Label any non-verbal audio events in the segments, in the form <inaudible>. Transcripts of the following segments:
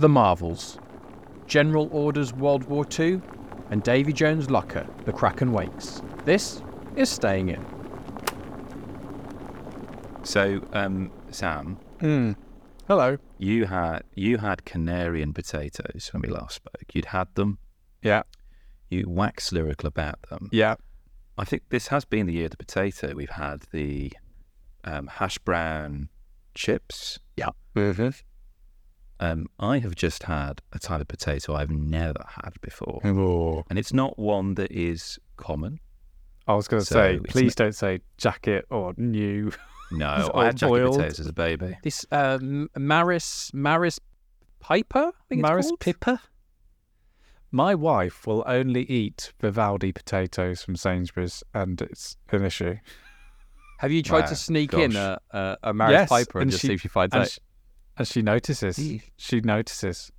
The Marvels, General Orders World War II, and Davy Jones' Locker, The Kraken Wakes. This is Staying In. So, um, Sam, Mm. Hello. you had you had Canarian potatoes when we last spoke. You'd had them. Yeah. You waxed lyrical about them. Yeah. I think this has been the year of the potato. We've had the um, hash brown chips. Yeah. Mm-hmm. Um, I have just had a type of potato I've never had before, Oh. and it's not one that is common. I was going to So say, it's please don't say jacket or new. <laughs> No, <laughs> I had jacket all-boiled. potatoes as a baby. This um, Maris Maris Piper, I think Maris it's called. Pippa. My wife will only eat Vivaldi potatoes from Sainsbury's, and it's an issue. Have you tried Wow, to sneak in a, a, a Maris Yes, Piper and, and just she- see if you find And out? She, and she notices. Eesh. She notices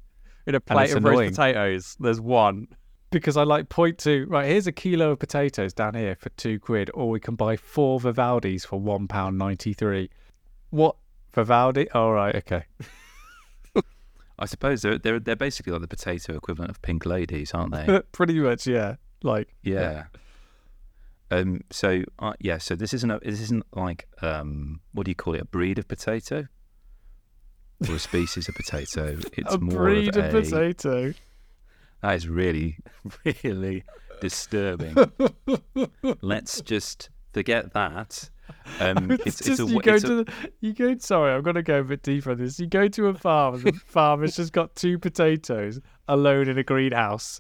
In a plate it's of roast potatoes, there's one. because I like point to right. Here's a kilo of potatoes down here for two quid, or we can buy four Vivaldis for one pound ninety three. What Vivaldi? All right, okay. <laughs> I suppose they're, they're they're basically like the potato equivalent of pink ladies, aren't they? <laughs> Pretty much, yeah. Like Yeah. Um. So uh, yeah. So this isn't a, this isn't like um. What do you call it? A breed of potato, or a species of potato? It's a more breed of of a. potato. That is really, <laughs> really disturbing. <laughs> Let's just forget that. Um, <laughs> It's, it's, just it's a, you go it's a- the, you go. Sorry, I'm gonna go a bit deeper on this. You go to a farm, and the farmer's just got two potatoes alone in a greenhouse.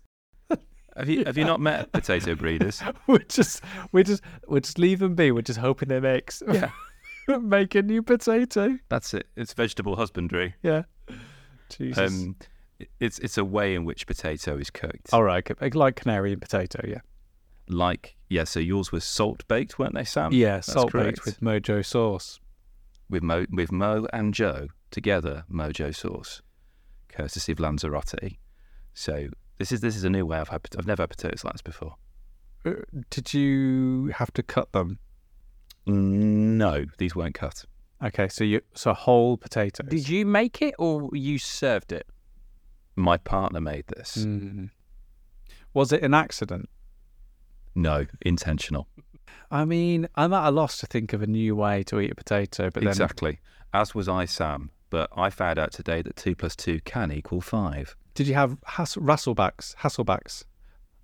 have you have you not met potato breeders? We're just, we just, we just leave them be. We're just hoping they make Yeah. <laughs> make a new potato. That's it. It's vegetable husbandry. Yeah. Jesus. Um, it's it's a way in which potato is cooked. All right, like Canarian potato. Yeah. Like yeah, so yours was salt baked, weren't they, Sam? Yeah, That's salt correct. baked with Mojo sauce. with Mo with Mo and Joe together, Mojo sauce, courtesy of Lanzarote. So this is this is a new way I've had. I've never had potatoes like this before. Uh, Did you have to cut them? No, these weren't cut. Okay, so you so whole potatoes. Did you make it or you served it? My partner made this. Mm. Was it an accident? No, intentional. I mean, I'm at a loss to think of a new way to eat a potato, but then exactly. As was I, Sam. But I found out today that two plus two can equal five. did you have Hass- Rasselbacks? Hasselbacks?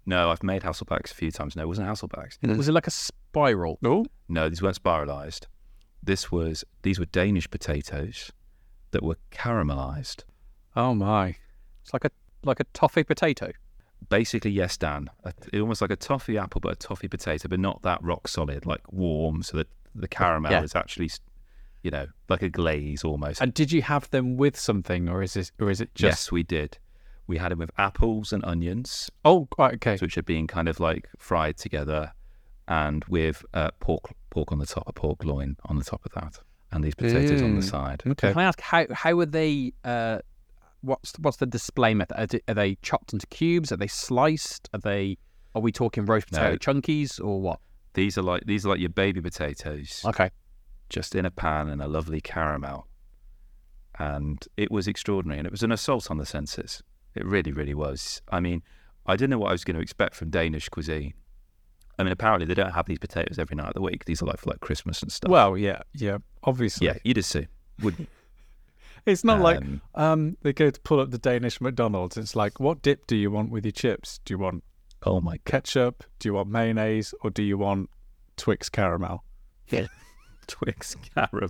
No, I've made Hasselbacks a few times. No, it wasn't Hasselbacks. Was it like a spiral? Oh, No, these weren't spiralized. This was these were Danish potatoes that were caramelized. oh my! It's like a like a toffee potato. Basically, yes, Dan. A, almost like a toffee apple, but a toffee potato, but not that rock solid, like warm, so that the caramel Yeah. is actually, you know, like a glaze almost. And did you have them with something, or is this, or is it just? yes, we did. We had it with apples and onions, Oh, right, okay. which are being kind of like fried together, and with uh, pork pork on the top, a pork loin on the top of that, and these potatoes on the Mm. side. Okay. Can I ask how how are they? Uh, what's what's the display method? Are they, chopped into cubes? Are they sliced? Are they? Are we talking roast No. potato chunkies or what? These are like these are like your baby potatoes. Okay. just in a pan and a lovely caramel. And it was extraordinary. And it was an assault on the senses. It really, really was. I mean, I didn't know what I was going to expect from Danish cuisine. I mean, apparently they don't have these potatoes every night of the week. These are like for like Christmas and stuff. Well, yeah, yeah. Obviously, yeah, you'd assume. wouldn't <laughs> it's not like um, um they go to pull up the Danish McDonald's. It's like, what dip do you want with your chips? Do you want oh my god, ketchup? Do you want mayonnaise, or do you want Twix caramel? Yeah, <laughs> Twix caramel.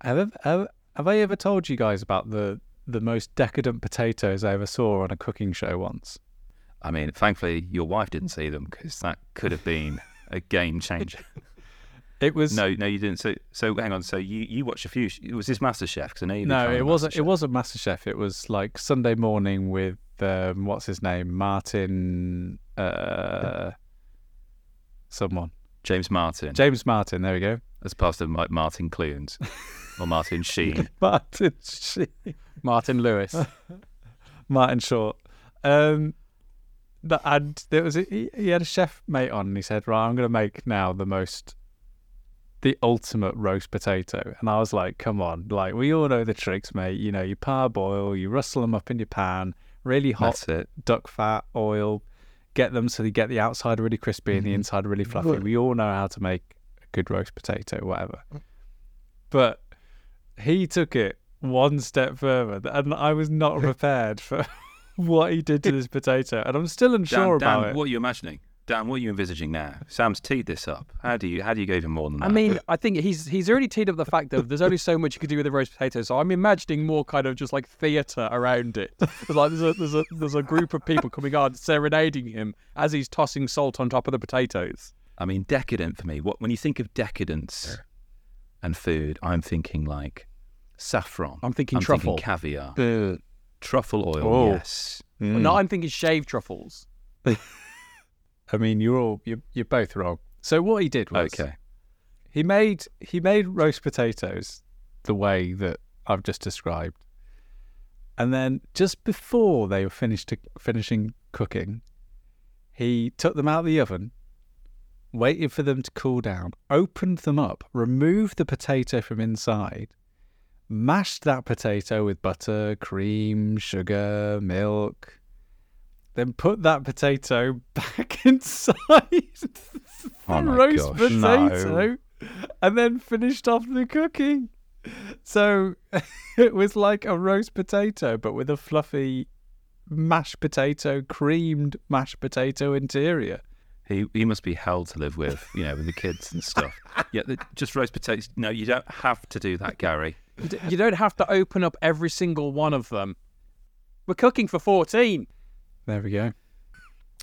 Have, have, have I ever told you guys about the the most decadent potatoes I ever saw on a cooking show once? I mean, thankfully your wife didn't see them because that could have been a game changer. <laughs> It was no, no, you didn't. So, so hang on. So you you watched a few. It was this MasterChef because I know you. no, it wasn't. It wasn't MasterChef. It was like Sunday morning with um, what's his name, Martin, uh, someone, James Martin. James Martin. There we go, as opposed to Martin Clunes <laughs> or Martin Sheen. Martin. Sheen. Martin Lewis. <laughs> Martin Short. Um, but and there was a, he, he had a chef mate on, and he said, "Right, I'm going to make now the most the ultimate roast potato. And I was like, come on, like we all know the tricks, mate. You know, you parboil, you rustle them up in your pan, really hot it. duck fat, oil, get them so you get the outside really crispy and the Mhm. inside really fluffy. We all know how to make a good roast potato, whatever. But he took it one step further, and I was not <laughs> prepared for what he did to this potato, and I'm still unsure Dan, about Dan, it. what are you imagining? Dan, what are you envisaging now? Sam's teed this up. How do you how do you go even more than that? I mean, I think he's he's already teed up the fact that there's only so much you could do with a roast potato. So I'm imagining more kind of just like theatre around it. It's like there's a there's a there's a group of people coming on serenading him as he's tossing salt on top of the potatoes. I mean, decadent for me. What when you think of decadence and food, I'm thinking like saffron. I'm thinking I'm truffle. thinking caviar, truffle oil. Oh. Yes. Mm. No, I'm thinking shaved truffles. <laughs> I mean, you're all you're, you're both wrong. So what he did was Okay. he made he made roast potatoes the way that I've just described, and then just before they were finished to, finishing cooking, he took them out of the oven, waited for them to cool down, opened them up, removed the potato from inside, mashed that potato with butter, cream, sugar, milk. Then put that potato <laughs> back inside Oh the my roast gosh. potato and then finished off the cooking. So <laughs> it was like a roast potato, but with a fluffy mashed potato, creamed mashed potato interior. He he must be hell to live with, you know, with the kids and stuff. yeah, the, just roast potatoes. No, you don't have to do that, Gary. You You don't have to open up every single one of them. We're cooking for 14. There we go.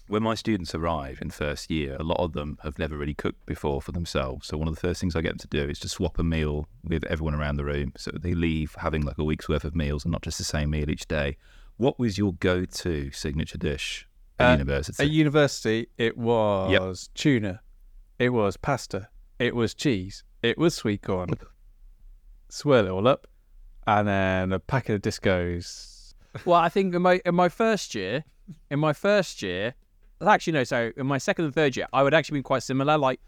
When my students arrive in first year, a lot of them have never really cooked before for themselves. So one of the first things I get them to do is to swap a meal with everyone around the room, so they leave having like a week's worth of meals and not just the same meal each day. What was your go-to signature dish at Uh, university? At university, it was tuna, it was pasta, it was cheese, it was sweet corn. Swirl it all up, and then a packet of discos. Well, I think in my in my first year, in my first year, actually no, so in my second and third year, I would actually be quite similar, like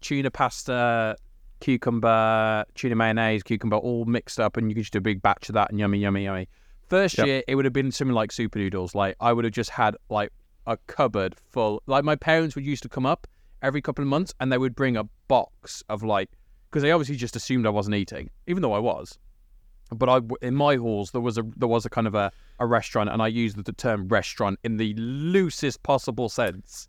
tuna pasta, cucumber, tuna mayonnaise, cucumber, all mixed up, and you could just do a big batch of that, and yummy, yummy, yummy. First Yep. year, it would have been something like super noodles. Like I would have just had like a cupboard full. Like my parents would used to come up every couple of months, and they would bring a box of like because they obviously just assumed I wasn't eating, even though I was but I in my halls there was a there was a kind of a, a restaurant and I used the term restaurant in the loosest possible sense.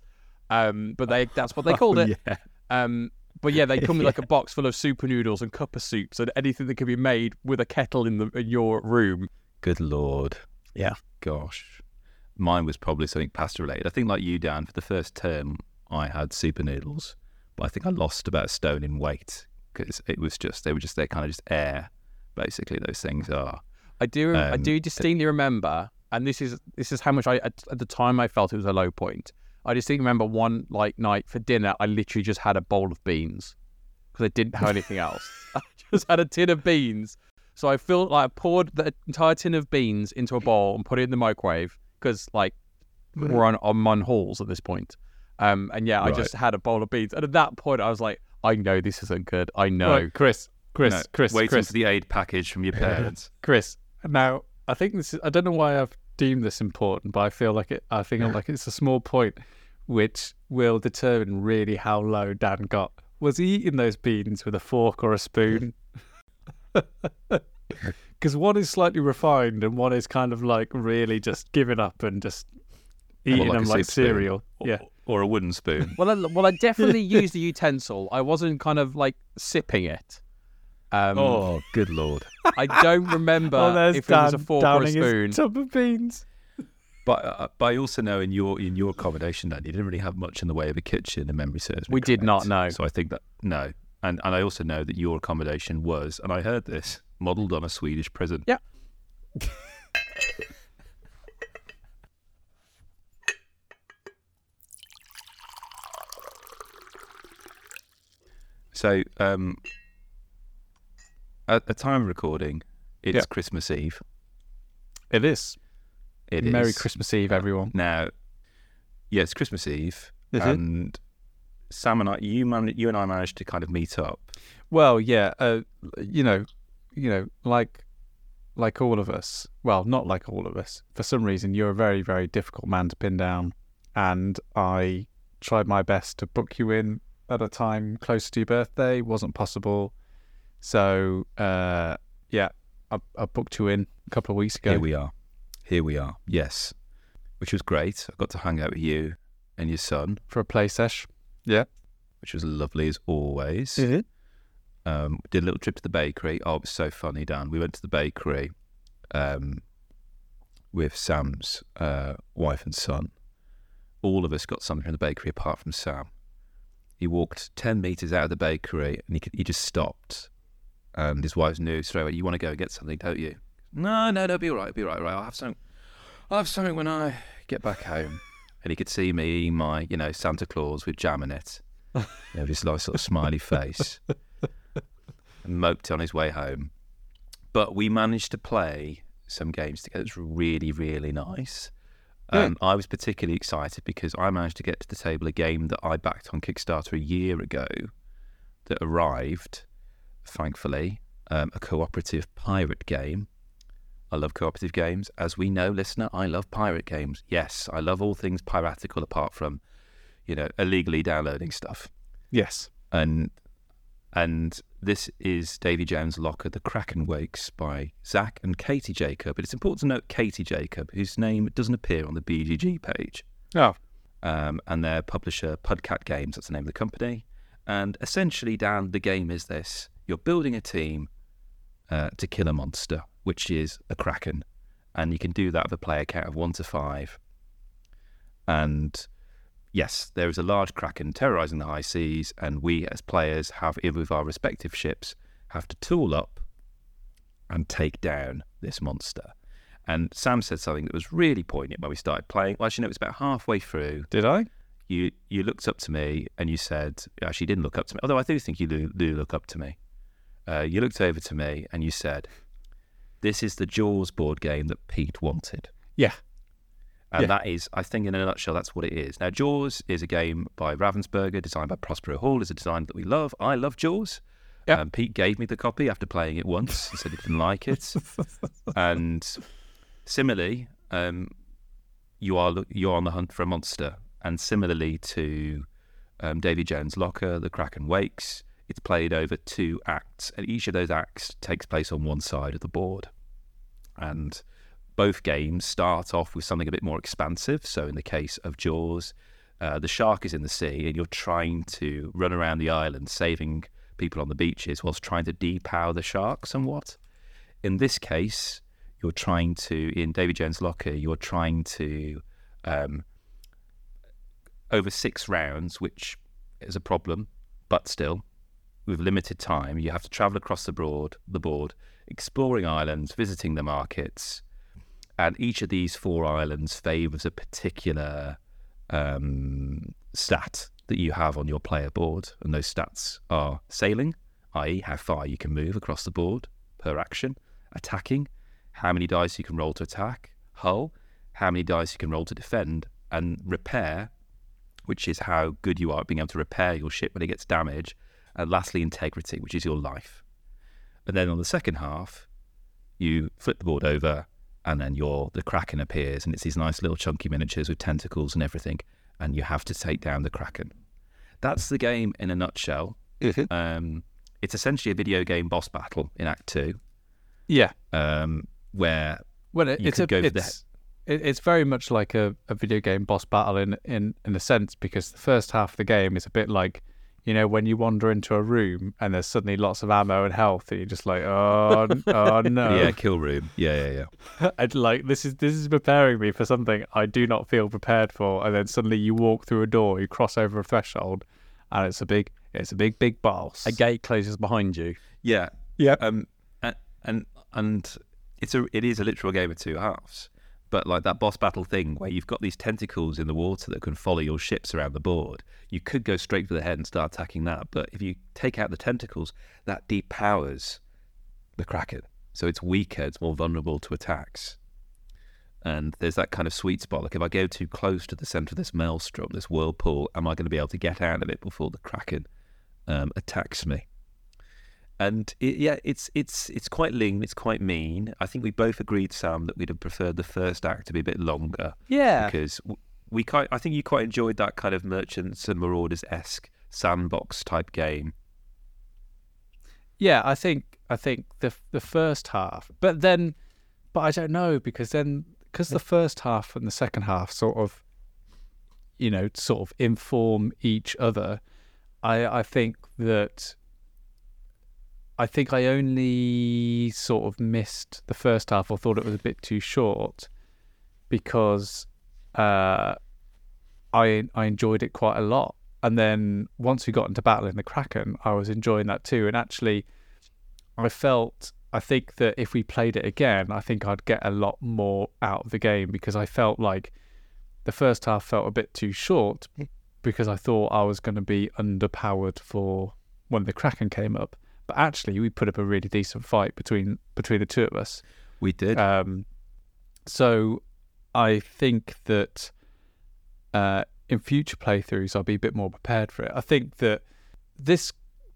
Um, but they that's what they <laughs> called it. yeah. Um, but yeah, they come with <laughs> like a box full of super noodles and cup of soups and anything that can be made with a kettle in the in your room. Good lord. Yeah. Gosh. Mine was probably something pasta related. I think, like you, Dan, for the first term, I had super noodles, but I think I lost about a stone in weight because it was just, they were just, they kind of just air, basically, those things are. I do I Um, do distinctly remember, and this is this is how much I at, at the time I felt it was a low point. I distinctly remember one like night for dinner, I literally just had a bowl of beans because I didn't have anything else. <laughs> I just had a tin of beans, so I filled like I poured the entire tin of beans into a bowl and put it in the microwave because like we're on on Mun halls at this point. Um, and yeah, I just had a bowl of beans, and at that point I was like, I know this isn't good. I know. Right, Kris, Kris, No, Kris, waiting Kris, for the aid package from your parents. <laughs> Kris. Now, I think this is, I don't know why I've deemed this important, but I feel like it, I think like it's a small point which will determine really how low Dan got. Was he eating those beans with a fork or a spoon? <laughs> Because one is slightly refined and one is kind of like really just giving up and just eating like them like soup spoon? cereal. Or, Yeah. or a wooden spoon. Well, I, well, I <laughs> definitely used the utensil. I wasn't kind of like sipping it. Um, oh, good lord. I don't remember <laughs> Oh, there's if Dan it was a fork or a downing spoon. his tub of beans. But, uh, but I also know in your in your accommodation, that you didn't really have much in the way of a kitchen, in memory serves me We did not, know. So I think that no, and and I also know that your accommodation was, and I heard this modelled on a Swedish prison. Yeah. <laughs> So um, at the time of recording, it's Yeah. Christmas Eve. It is. It is Merry. Christmas Eve, everyone. Now, yeah, it's Christmas Eve, Is it? and Sam and I, you man, you and I managed to kind of meet up. Well, yeah, uh, you know, you know, like like all of us. Well, not like all of us. For some reason, you're a very very difficult man to pin down, and I tried my best to book you in at a time close to your birthday. wasn't possible. So uh, yeah, I, I booked you in a couple of weeks ago. Here we are. Here we are. Yes, which was great. I got to hang out with you and your son, for a play sesh. Yeah. which was lovely as always. Mm-hmm. Um, did a little trip to the bakery. Oh, it was so funny, Dan. We went to the bakery um, with Sam's uh, wife and son. All of us got something from the bakery apart from Sam. He walked 10 metres out of the bakery and he, could, he just stopped. And his wife knew straight away, You want to go and get something, don't you? No, no, no, be all right, be all right, right. I'll have something. I'll have something when I get back home. <laughs> And he could see me, my, you know, Santa Claus with jam in it. <laughs> You know, this nice sort of smiley face and moped on his way home. But we managed to play some games together. It was really, really nice. Um, I was particularly excited because I managed to get to the table a game that I backed on Kickstarter a year ago that arrived, thankfully, um, a cooperative pirate game. I love cooperative games. As we know, listener, I love pirate games. Yes, I love all things piratical apart from, you know, illegally downloading stuff Yes. and and this is Davy Jones' Locker, The Kraken Wakes by Zach and Katie Jacob. But it's important to note Katie Jacob, whose name doesn't appear on the BGG page, Oh, um, and their publisher PudKat Games. That's the name of the company. And essentially, Dan, the game is this: you're building a team uh, to kill a monster, which is a kraken, and you can do that with a player count of one to five. And yes, there is a large kraken terrorizing the high seas, and we as players have, with our respective ships, have to tool up and take down this monster. And Sam said something that was really poignant when we started playing. Well, actually, no, it was about halfway through. did I? You you looked up to me and you said, actually, you didn't look up to me, although I do think you do, do look up to me. Uh, you looked over to me and you said, "This is the Jaws board game that Pete wanted." Yeah. And Yeah. that is, I think, in a nutshell, that's what it is. Now, Jaws is a game by Ravensburger, designed by Prospero Hall. is a design that we love. I love Jaws. Yeah. Um, Pete gave me the copy after playing it once. He said he didn't like it. <laughs> and similarly, um, you are you're on the hunt for a monster. And similarly to um, Davy Jones' Locker, The Kraken Wakes, it's played over two acts, and each of those acts takes place on one side of the board. And both games start off with something a bit more expansive. So, in the case of Jaws, uh, the shark is in the sea, and you're trying to run around the island saving people on the beaches whilst trying to depower the shark somewhat. In this case, you're trying to, in Davy Jones' Locker, you're trying to, um, over six rounds, which is a problem, but still, with limited time, you have to travel across the broad, the board, exploring islands, visiting the markets, and each of these four islands favours a particular um, stat that you have on your player board, and those stats are sailing, i.e., how far you can move across the board per action, attacking, how many dice you can roll to attack, hull, how many dice you can roll to defend, and repair, which is how good you are at being able to repair your ship when it gets damaged, and lastly, integrity, which is your life. And then on the second half, you flip the board over, and then your the kraken appears, and it's these nice little chunky miniatures with tentacles and everything, and you have to take down the kraken. That's the game in a nutshell. Um, it's essentially a video game boss battle in Act Two, Yeah. um, where Well, it, it's a, for the- it's, it's very much like a, a video game boss battle in, in in a sense because the first half of the game is a bit like you know when you wander into a room and there's suddenly lots of ammo and health and you're just like oh <laughs> oh no yeah, kill room, yeah, yeah, yeah. <laughs> and like this is this is preparing me for something I do not feel prepared for and then suddenly you walk through a door you cross over a threshold and it's a big it's a big big boss A gate closes behind you. Yeah. Yeah. Um, and and and it's a it is a literal game of two halves. But like that boss battle thing where you've got these tentacles in the water that can follow your ships around the board, you could go straight for the head and start attacking that. But if you take out the tentacles, that depowers the kraken, so it's weaker, it's more vulnerable to attacks. And there's that kind of sweet spot. Like if I go too close to the centre of this maelstrom, this whirlpool, am I going to be able to get out of it before the kraken um, attacks me? And it, yeah, it's it's it's quite lean. It's quite mean. I think we both agreed, Sam, that we'd have preferred the first act to be a bit longer Yeah. because we quite. I think you quite enjoyed that kind of merchants and marauders esque sandbox type game. Yeah, I think I think the the first half, but then, but I don't know because then because the first half and the second half sort of, you know, sort of inform each other. I I think that. I think I only sort of missed the first half or thought it was a bit too short because uh, I I enjoyed it quite a lot. And then once we got into Battle in the Kraken, I was enjoying that too. And actually, I felt I think that if we played it again, I think I'd get a lot more out of the game because I felt like the first half felt a bit too short because I thought I was going to be underpowered for when the Kraken came up. But actually, we put up a really decent fight between between the two of us. We did. Um, so I think that uh, in future playthroughs, I'll be a bit more prepared for it. I think that this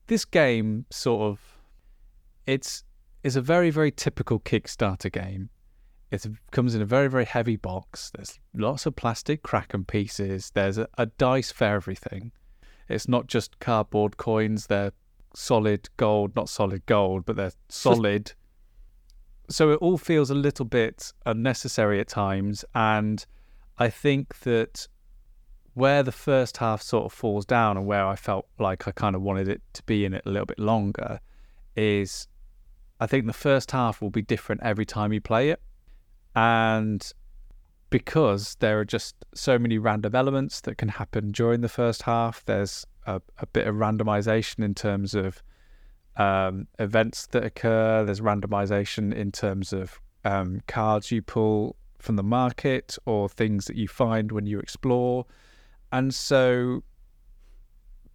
this game sort of it's is a very very typical Kickstarter game. It comes in a very very heavy box. There's lots of plastic Kraken pieces. There's a, a dice for everything. It's not just cardboard coins. They're solid gold, not solid gold, but they're <laughs> solid. so it all feels a little bit unnecessary at times. And I think that where the first half sort of falls down and where I felt like I kind of wanted it to be in it a little bit longer is I think the first half will be different every time you play it. And because there are just so many random elements that can happen during the first half, there's a, a bit of randomization in terms of um, events that occur. There's randomization in terms of um, cards you pull from the market or things that you find when you explore. And so,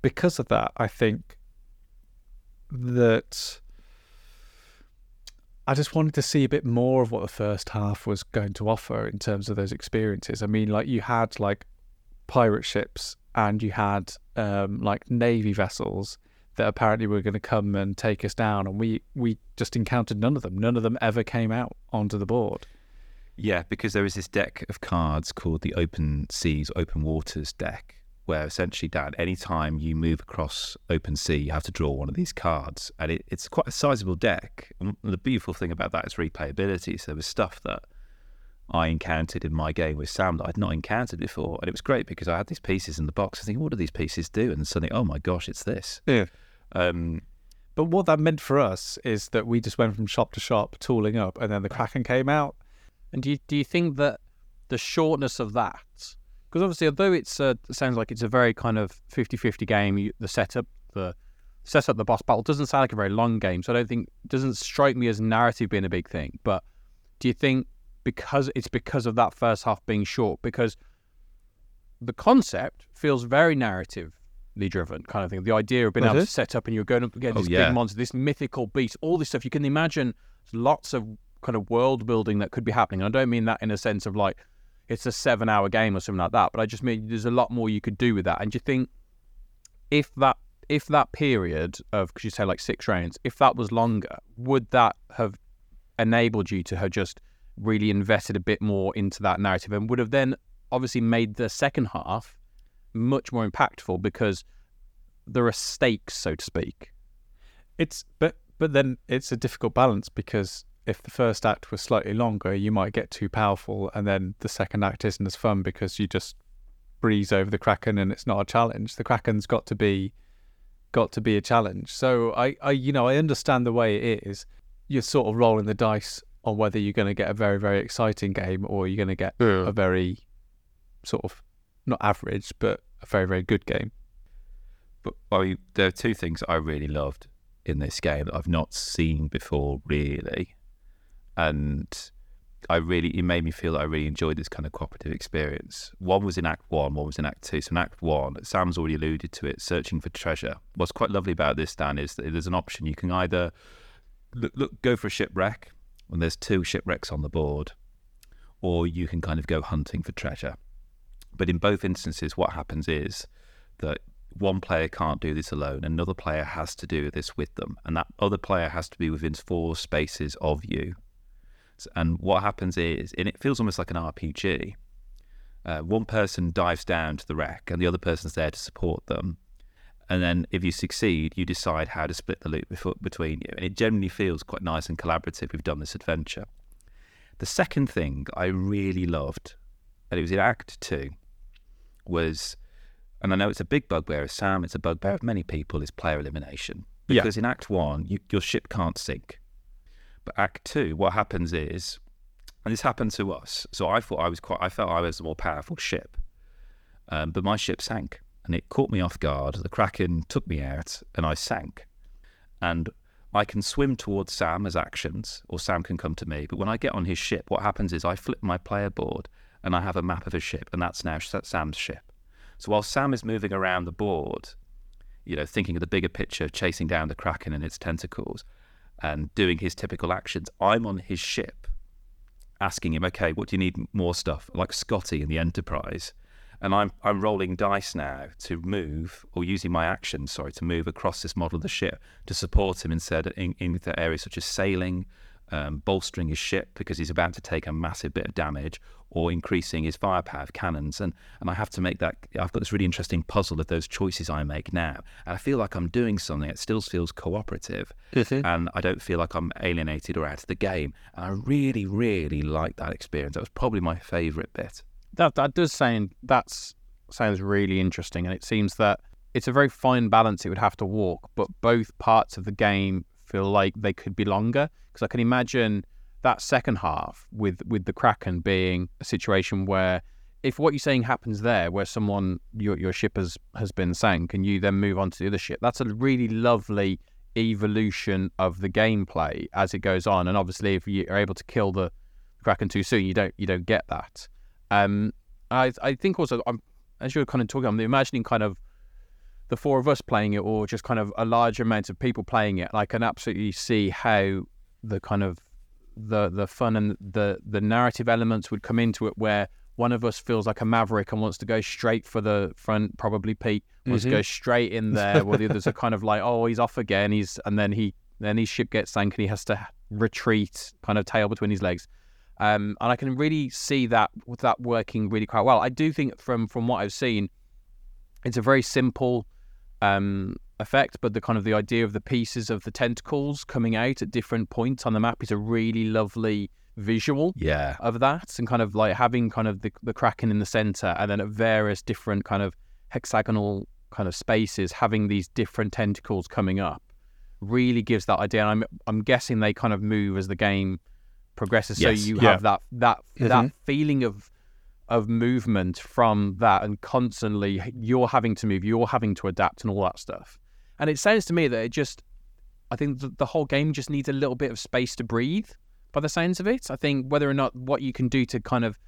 because of that, I think that I just wanted to see a bit more of what the first half was going to offer in terms of those experiences. I mean, like you had like pirate ships and you had um, like navy vessels that apparently were going to come and take us down, and we we just encountered none of them. None of them ever came out onto the board. Yeah, because there is this deck of cards called the Open Seas, Open Waters deck, where essentially, Dan, any time you move across open sea, you have to draw one of these cards. And it, it's quite a sizable deck. And the beautiful thing about that is replayability. So there was stuff that I encountered in my game with Sam that I'd not encountered before. And it was great because I had these pieces in the box. I think, what do these pieces do? And suddenly, oh my gosh, it's this. Yeah. Um, But what that meant for us is that we just went from shop to shop, tooling up, and then the Kraken came out. And do you, do you think that the shortness of that, because obviously, although it's a, it sounds like it's a very kind of 50-50 game, you, the setup, the setup, the boss battle doesn't sound like a very long game. So I don't think doesn't strike me as narrative being a big thing. But do you think because it's because of that first half being short, because the concept feels very narratively driven, kind of thing. The idea of being able to set up and you're going up against Oh, this yeah. big monster, this mythical beast, all this stuff. You can imagine lots of kind of world building that could be happening. And I don't mean that in a sense of like it's a seven hour game or something like that, but I just mean there's a lot more you could do with that. And do you think if that if that period of because you say like six rounds, if that was longer, would that have enabled you to have just really invested a bit more into that narrative and would have then obviously made the second half much more impactful because there are stakes, so to speak. It's but but then it's a difficult balance because if the first act was slightly longer, you might get too powerful, and then the second act isn't as fun because you just breeze over the kraken and it's not a challenge. The kraken's got to be got to be a challenge. So I, I you know I understand the way it is. You're sort of rolling the dice on whether you're going to get a very very exciting game or you're going to get a very sort of not average but a very very good game. But I mean, there are two things I really loved in this game that I've not seen before, really, and I really it made me feel that I really enjoyed this kind of cooperative experience. One was in Act One, one was in Act Two. So in Act One, Sam's already alluded to it, searching for treasure. What's quite lovely about this, Dan, is that there's an option you can either look, look go for a shipwreck, and there's two shipwrecks on the board, or you can kind of go hunting for treasure. But in both instances, what happens is that one player can't do this alone. Another player has to do this with them, and that other player has to be within four spaces of you. And what happens is, and it feels almost like an RPG. Uh, one person dives down to the wreck, and the other person's there to support them. And then, if you succeed, you decide how to split the loot between you. And it generally feels quite nice and collaborative. We've done this adventure. The second thing I really loved, and it was in Act Two, was, and I know it's a big bugbear of Sam, it's a bugbear of many people, is player elimination. Because yeah. in Act One, you, your ship can't sink. But Act Two, what happens is, and this happened to us. So I thought I was quite, I felt I was the more powerful ship, um, but my ship sank, and it caught me off guard. The Kraken took me out, and I sank. And I can swim towards Sam as actions, or Sam can come to me. But when I get on his ship, what happens is I flip my player board and I have a map of a ship, and that's now Sam's ship. So while Sam is moving around the board, you know, thinking of the bigger picture, chasing down the Kraken and its tentacles, and doing his typical actions, I'm on his ship, asking him, okay, what do you need more stuff? Like Scotty in the Enterprise and I'm I'm rolling dice now to move or using my actions, sorry, to move across this model of the ship to support him instead in, in areas such as sailing, um, bolstering his ship because he's about to take a massive bit of damage, or increasing his firepower of cannons. And and I have to make that. I've got this really interesting puzzle of those choices I make now, and I feel like I'm doing something. It still feels cooperative, mm-hmm. and I don't feel like I'm alienated or out of the game. And I really, really like that experience. That was probably my favourite bit that that does sound that's sounds really interesting, and it seems that it's a very fine balance it would have to walk, but both parts of the game feel like they could be longer because I can imagine that second half with with the Kraken being a situation where if what you're saying happens there, where someone your your ship has has been sank and you then move on to the other ship, that's a really lovely evolution of the gameplay as it goes on. And obviously, if you're able to kill the Kraken too soon, you don't you don't get that. Um, I I think also I'm, as you're kind of talking, I'm imagining kind of the four of us playing it, or just kind of a large amount of people playing it. I can absolutely see how the kind of the the fun and the the narrative elements would come into it, where one of us feels like a maverick and wants to go straight for the front. Probably Pete wants mm-hmm. to go mm-hmm. straight in there, while the others are kind of like, oh, he's off again. He's and then he then his ship gets sank and he has to retreat, kind of tail between his legs. Um, and I can really see that with that working really quite well. I do think from from what I've seen, it's a very simple um, effect, but the kind of the idea of the pieces of the tentacles coming out at different points on the map is a really lovely visual yeah. of that, and kind of like having kind of the the kraken in the center, and then at various different kind of hexagonal kind of spaces, having these different tentacles coming up, really gives that idea. And I'm I'm guessing they kind of move as the game progresses. Yes. So you yeah. have that that mm-hmm. that feeling of of movement from that, and constantly you're having to move, you're having to adapt, and all that stuff. And it sounds to me that it just, I think the, the whole game just needs a little bit of space to breathe. By the sounds of it, I think whether or not what you can do to kind of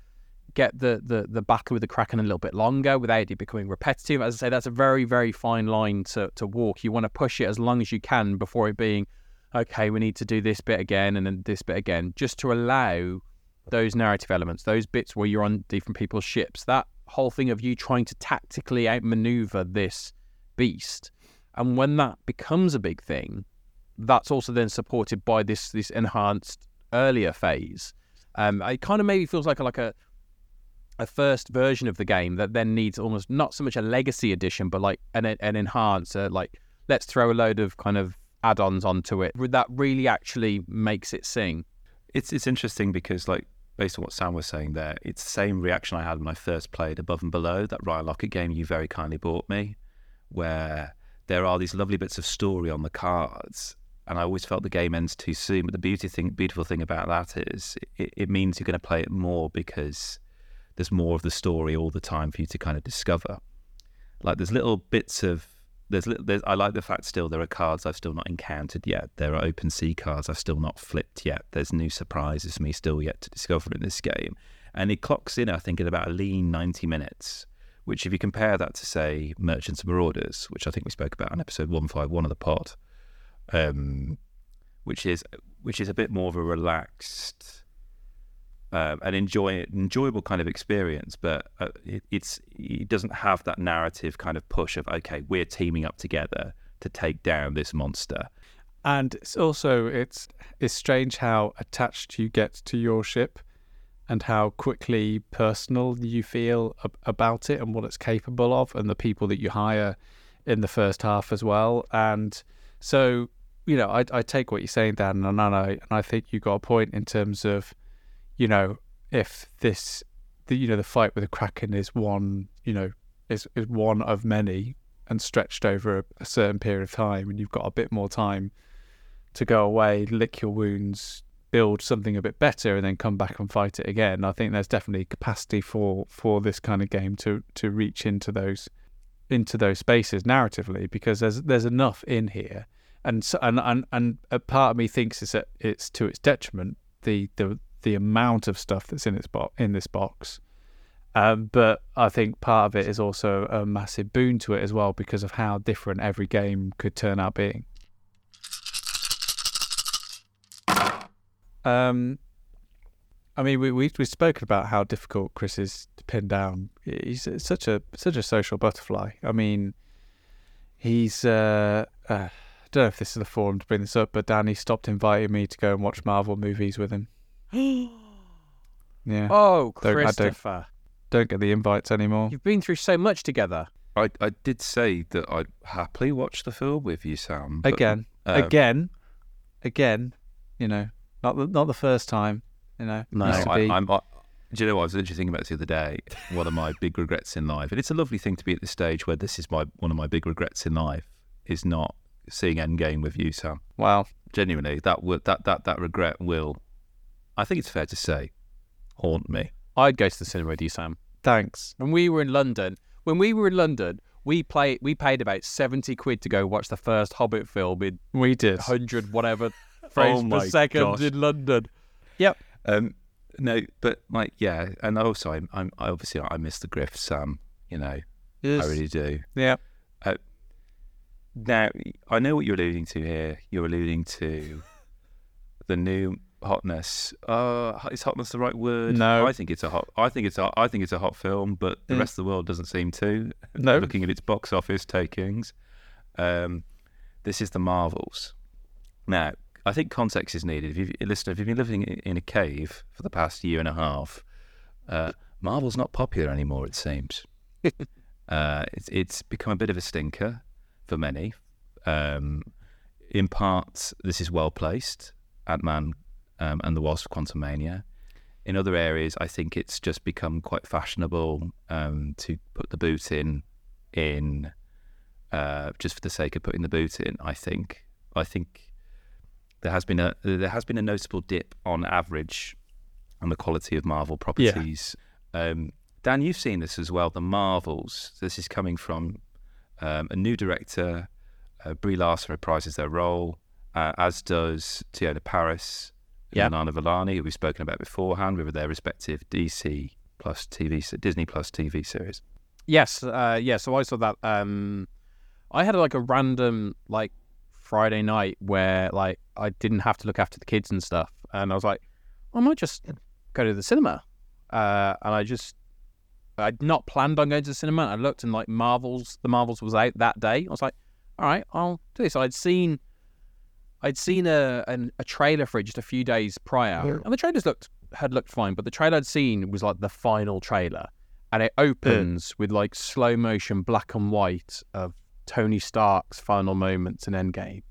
get the, the, the battle with the Kraken a little bit longer without it becoming repetitive. As I say, that's a very, very fine line to, to walk. You want to push it as long as you can before it being okay, we need to do this bit again and then this bit again, just to allow those narrative elements, those bits where you're on different people's ships, that whole thing of you trying to tactically outmaneuver this beast. And when that becomes a big thing, that's also then supported by this this enhanced earlier phase. Um, it kind of maybe feels like a, like a a first version of the game that then needs almost not so much a legacy edition, but like an an enhancer. Like let's throw a load of kind of add-ons onto it that really actually makes it sing. It's it's interesting because like based on what Sam was saying there, it's the same reaction I had when I first played Above and Below, that Ryan Laukat game you very kindly bought me, where there are these lovely bits of story on the cards. And I always felt the game ends too soon. But the beauty thing, beautiful thing about that is it, it means you're going to play it more because there's more of the story all the time for you to kind of discover. Like there's little bits of there's, there's I like the fact still there are cards I've still not encountered yet. There are open sea cards I've still not flipped yet. There's new surprises for me still yet to discover in this game. And it clocks in, I think, at about a lean 90 minutes, which if you compare that to, say, Merchants and Marauders, which I think we spoke about on episode 151 of the pod, um, which is which is a bit more of a relaxed um, an enjoy enjoyable kind of experience, but uh, it, it's it doesn't have that narrative kind of push of okay, we're teaming up together to take down this monster. And it's also it's it's strange how attached you get to your ship and how quickly personal you feel ab- about it and what it's capable of and the people that you hire in the first half as well. And so, you know, I, I take what you're saying, Dan, and I, and I think you got a point in terms of, you know, if this, the, you know, the fight with the Kraken is one, you know, is, is one of many and stretched over a, a certain period of time and you've got a bit more time to go away, lick your wounds, build something a bit better, and then come back and fight it again. I think there's definitely capacity for for this kind of game to to reach into those into those spaces narratively because there's there's enough in here, and so, and and and a part of me thinks it's that it's to its detriment the the the amount of stuff that's in its bo- in this box. Um, but I think part of it is also a massive boon to it as well because of how different every game could turn out being. Um, I mean, we we we've spoken about how difficult Kris is to pin down. He's such a such a social butterfly. I mean, he's. Uh, uh, I don't know if this is the forum to bring this up, but Danny stopped inviting me to go and watch Marvel movies with him. <gasps> yeah. Oh, Don't- I don't- Christopher, Don't get the invites anymore. you've been through so much together. I, I did say that I'd happily watch the film with you, Sam. but, Again, um, again, again. You know, not the not the first time. You know, No, used to I, be. I'm. I, do you know what I was literally thinking about this the other day? One of my big regrets in life, and it's a lovely thing to be at the stage where this is my one of my big regrets in life is not seeing Endgame with you, Sam. wow. Genuinely, that would that that that regret will, I think it's fair to say, haunt me. I'd go to the cinema with you, Sam. Thanks. When we were in London, when we were in London, we play we paid about seventy quid to go watch the first Hobbit film in We did. hundred whatever <laughs> frames Oh per second gosh. in London. Yep. Um, no, but like, yeah, and also, I'm, I'm I obviously I miss the Griff, Sam. You know, Yes. I really do. Yeah. Now, I know what you're alluding to here. You're alluding to <laughs> the new hotness. Uh, is hotness the right word? No. I think it's a hot. I think it's a. I think it's a hot film, but the Mm. rest of the world doesn't seem to. <laughs> No. Looking at its box office takings, um, this is the Marvels. Now, I think context is needed. If you listen, if you've been living in a cave for the past year and a half, uh, Marvel's not popular anymore. It seems. <laughs> uh, it's it's become a bit of a stinker for many. Um, in part, this is well placed. Ant Man um, and the Wasp: Quantumania. In other areas, I think it's just become quite fashionable um, to put the boot in, in uh, just for the sake of putting the boot in. I think. I think there has been a there has been a notable dip on average on the quality of Marvel properties. Um, Dan, you've seen this as well. The Marvels. This is coming from um, a new director. Uh, Brie Larson reprises their role, uh, as does Teyonah Parris Yeah. Iman Vellani, who we've spoken about beforehand, with their respective DC plus TV, Disney plus TV series. Yes, uh, yeah. So I saw that. Um, I had like a random like Friday night where like I didn't have to look after the kids and stuff, and I was like, I might just go to the cinema. Uh, and I just I'd not planned on going to the cinema. I looked and like Marvels, the Marvels was out that day. I was like, all right, I'll do this. I'd seen I'd seen a an, a trailer for it just a few days prior, and the trailers looked had looked fine, but the trailer I'd seen was like the final trailer, and it hmm. opens with like slow motion black and white of Tony Stark's final moments in Endgame,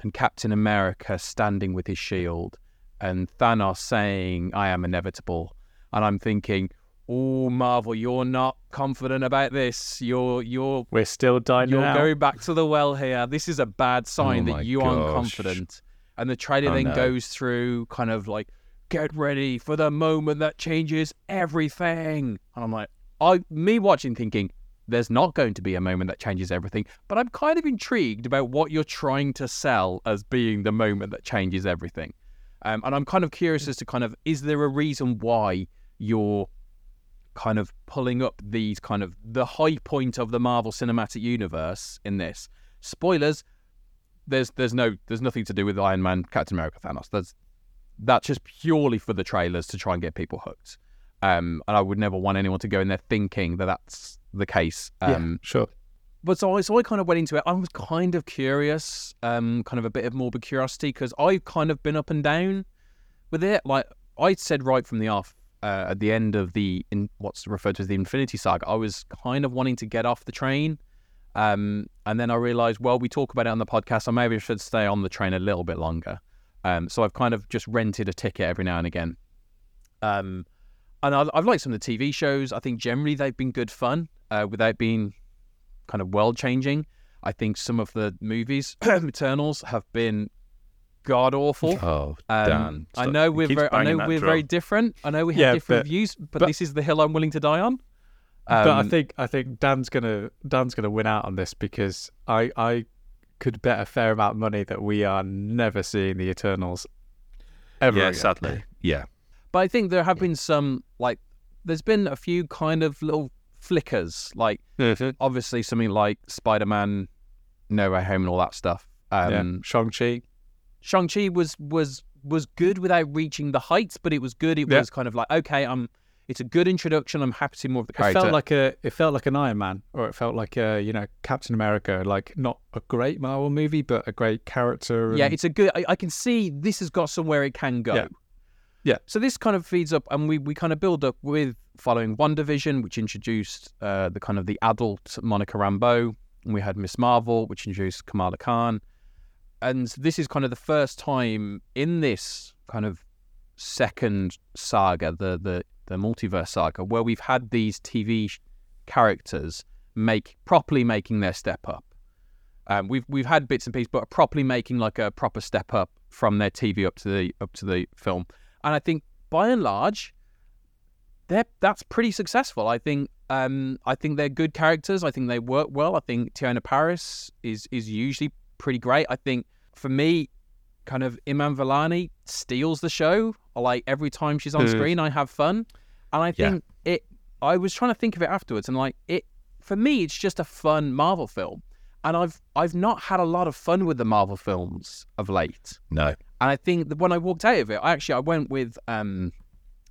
and Captain America standing with his shield, and Thanos saying, "I am inevitable," and I'm thinking. Oh, Marvel, you're not confident about this. You're you're We're still dying. you're out. going back to the well here. This is a bad sign Oh that you aren't confident. And the trailer Oh then no. goes through kind of like, get ready for the moment that changes everything. And I'm like, I me watching thinking, there's not going to be a moment that changes everything. But I'm kind of intrigued about what you're trying to sell as being the moment that changes everything. Um, and I'm kind of curious as to kind of is there a reason why you're kind of pulling up these kind of the high point of the Marvel Cinematic Universe in this. Spoilers: there's there's no there's nothing to do with Iron Man, Captain America, Thanos. There's that's just purely for the trailers to try and get people hooked. Um, and I would never want anyone to go in there thinking that that's the case. Um, yeah, sure. but so I, so I kind of went into it. I was kind of curious, um, kind of a bit of morbid curiosity because I've kind of been up and down with it. Like I said right from the off, uh, at the end of the in what's referred to as the Infinity Saga, I was kind of wanting to get off the train. Um, and then I realized, well, we talk about it on the podcast. I maybe should stay on the train a little bit longer. Um, so I've kind of just rented a ticket every now and again. Um, and I, I've liked some of the TV shows. I think generally they've been good fun uh, without being kind of world changing. I think some of the movies, <clears throat> Eternals, have been god awful. Oh, Um, Dan. I know we're very, I know we're drum. very different. I know we have Yeah, different but- views, but, but- this is the hill I'm willing to die on. but I Um, think I think Dan's gonna Dan's gonna win out on this because I I could bet a fair amount of money that we are never seeing the Eternals ever. Yeah, again. sadly. Yeah. But I think there have been some like there's been a few kind of little flickers, like obviously something like Spider Man, No Way Home, and all that stuff. Um, yeah. Shang Chi. Shang Chi was was was good without reaching the heights, but it was good. It Yeah. was kind of like okay, I'm. It's a good introduction. I'm happy to see more of the character. It felt like a it felt like an Iron Man, or it felt like a you know Captain America. Like not a great Marvel movie, but a great character. yeah, it's a good. I, I can see this has got somewhere it can go. Yeah. Yeah. So this kind of feeds up, and we we kind of build up with following WandaVision, which introduced uh, the kind of the adult Monica Rambeau, and we had Miss Marvel, which introduced Kamala Khan, and this is kind of the first time in this kind of second saga, the the the multiverse saga, where we've had these TV characters make properly making their step up. Um, we've we've had bits and pieces, but properly making like a proper step up from their TV up to the up to the film, and I think by and large, they're that's pretty successful. I think um, I think they're good characters. I think they work well. I think Teyonah Parris is is usually pretty great. I think for me, kind of Iman Vellani steals the show. Like every time she's on Mm. screen, I have fun, and I Yeah. think it. I was trying to think of it afterwards, and like it for me, it's just a fun Marvel film, and I've I've not had a lot of fun with the Marvel films of late. No. And I think that when I walked out of it, I actually I went with um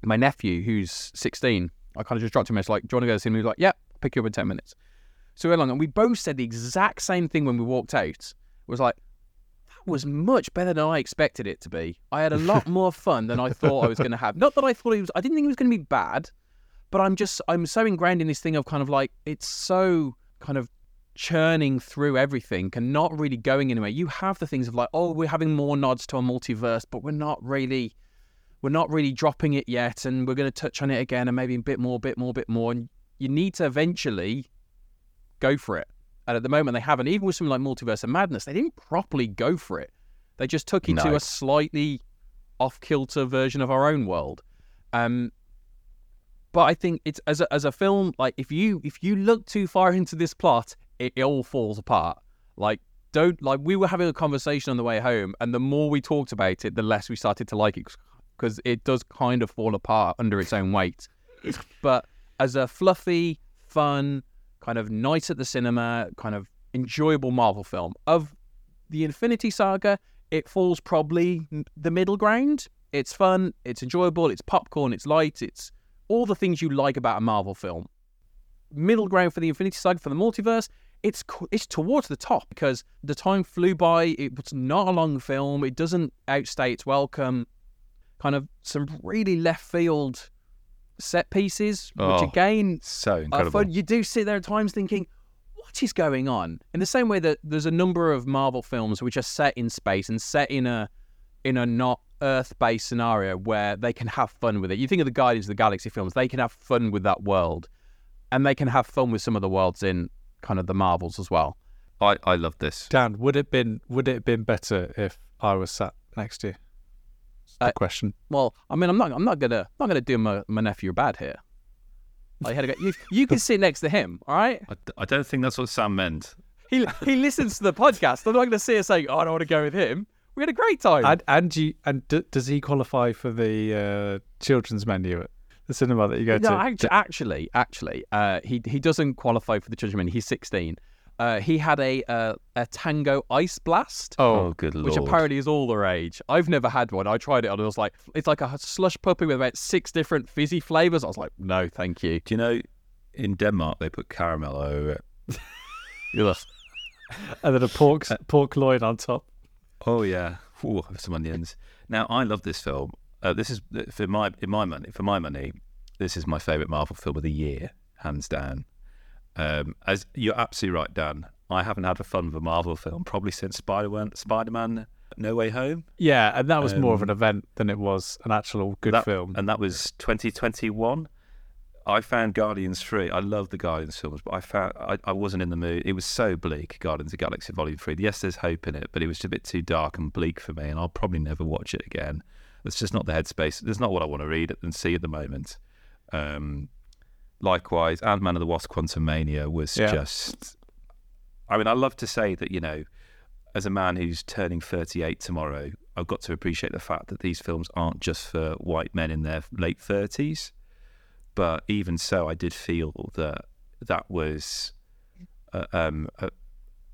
my nephew who's 16. I kind of just dropped him. It's like, do you want to go to the cinema? He was like, yeah, pick you up in 10 minutes. So we went along, and we both said the exact same thing when we walked out. Was like, that was much better than I expected it to be. I had a lot <laughs> more fun than I thought I was going to have. Not that I thought it was. I didn't think it was going to be bad, but I'm just I'm so ingrained in this thing of kind of like it's so kind of churning through everything and not really going anywhere. You have the things of like, oh, we're having more nods to a multiverse, but we're not really we're not really dropping it yet and we're going to touch on it again and maybe a bit more, bit more, bit more. And you need to eventually go for it. And at the moment, they haven't. Even with something like Multiverse of Madness, they didn't properly go for it. They just took it to a slightly off kilter version of our own world. Um, but I think it's as a, as a film, like if you if you look too far into this plot, it, it all falls apart. Like don't like we were having a conversation on the way home, and the more we talked about it, the less we started to like it because it does kind of fall apart under its own weight. <laughs> but as a fluffy, fun, kind of night at the cinema, kind of enjoyable Marvel film of the Infinity Saga, it falls probably the middle ground. It's fun, it's enjoyable, it's popcorn, it's light, it's all the things you like about a Marvel film. Middle ground for the Infinity Saga for the multiverse, it's it's towards the top because the time flew by. It was not a long film. It doesn't outstay its welcome. Kind of some really left field set pieces, which Oh, again So incredible. fun. You do sit there at times thinking, what is going on? In the same way that there's a number of Marvel films which are set in space and set in a in a not Earth-based scenario where they can have fun with it. You think of the Guardians of the Galaxy films; they can have fun with that world, and they can have fun with some of the worlds in kind of the Marvels as well. I, I love this. Dan, would it been would it have been better if I was sat next to you? That's the Uh, question. Well, I mean, I'm not, I'm not gonna, I'm not gonna do my, my nephew bad here. Like, had to go, you, you can sit next to him, all right? I, I don't think that's what Sam meant. He, he listens to the podcast. I'm not gonna see us saying, oh, I don't want to go with him. We had a great time. And and you and d- does he qualify for the uh, children's menu at the cinema that you go no, to? actually, actually, actually, uh, he he doesn't qualify for the children's menu. He's 16, Uh, he had a uh, a Tango Ice Blast. Oh, good lord. Which apparently is all the rage. I've never had one. I tried it and it was like, it's like a slush puppy with about six different fizzy flavors. I was like, no, thank you. Do you know in Denmark they put caramel over it? <laughs> and then a pork pork loin on top. Oh yeah, Ooh, some onions. Now I love this film. Uh, this is for my in my money for my money. This is my favorite Marvel film of the year, hands down. Um, as you're absolutely right, Dan. I haven't had a fun with a Marvel film probably since Spider-Man, Spider-Man No Way Home. Yeah, and that was um, more of an Um, event than it was an actual good that, film. and that was 2021. I found Guardians 3. I love the Guardians films, but I found I, I wasn't in the mood. It was so bleak, Guardians of the Galaxy Volume 3. Yes, there's hope in it, but it was a bit too dark and bleak for me, and I'll probably never watch it again. It's just not the headspace. It's not what I want to read and see at the moment. Um, likewise, Ant Man and the Wasp Quantumania was Yeah. just. I mean, I love to say that, you know, as a man who's turning 38 tomorrow, I've got to appreciate the fact that these films aren't just for white men in their late 30s. But even so, I did feel that that was uh, um, a,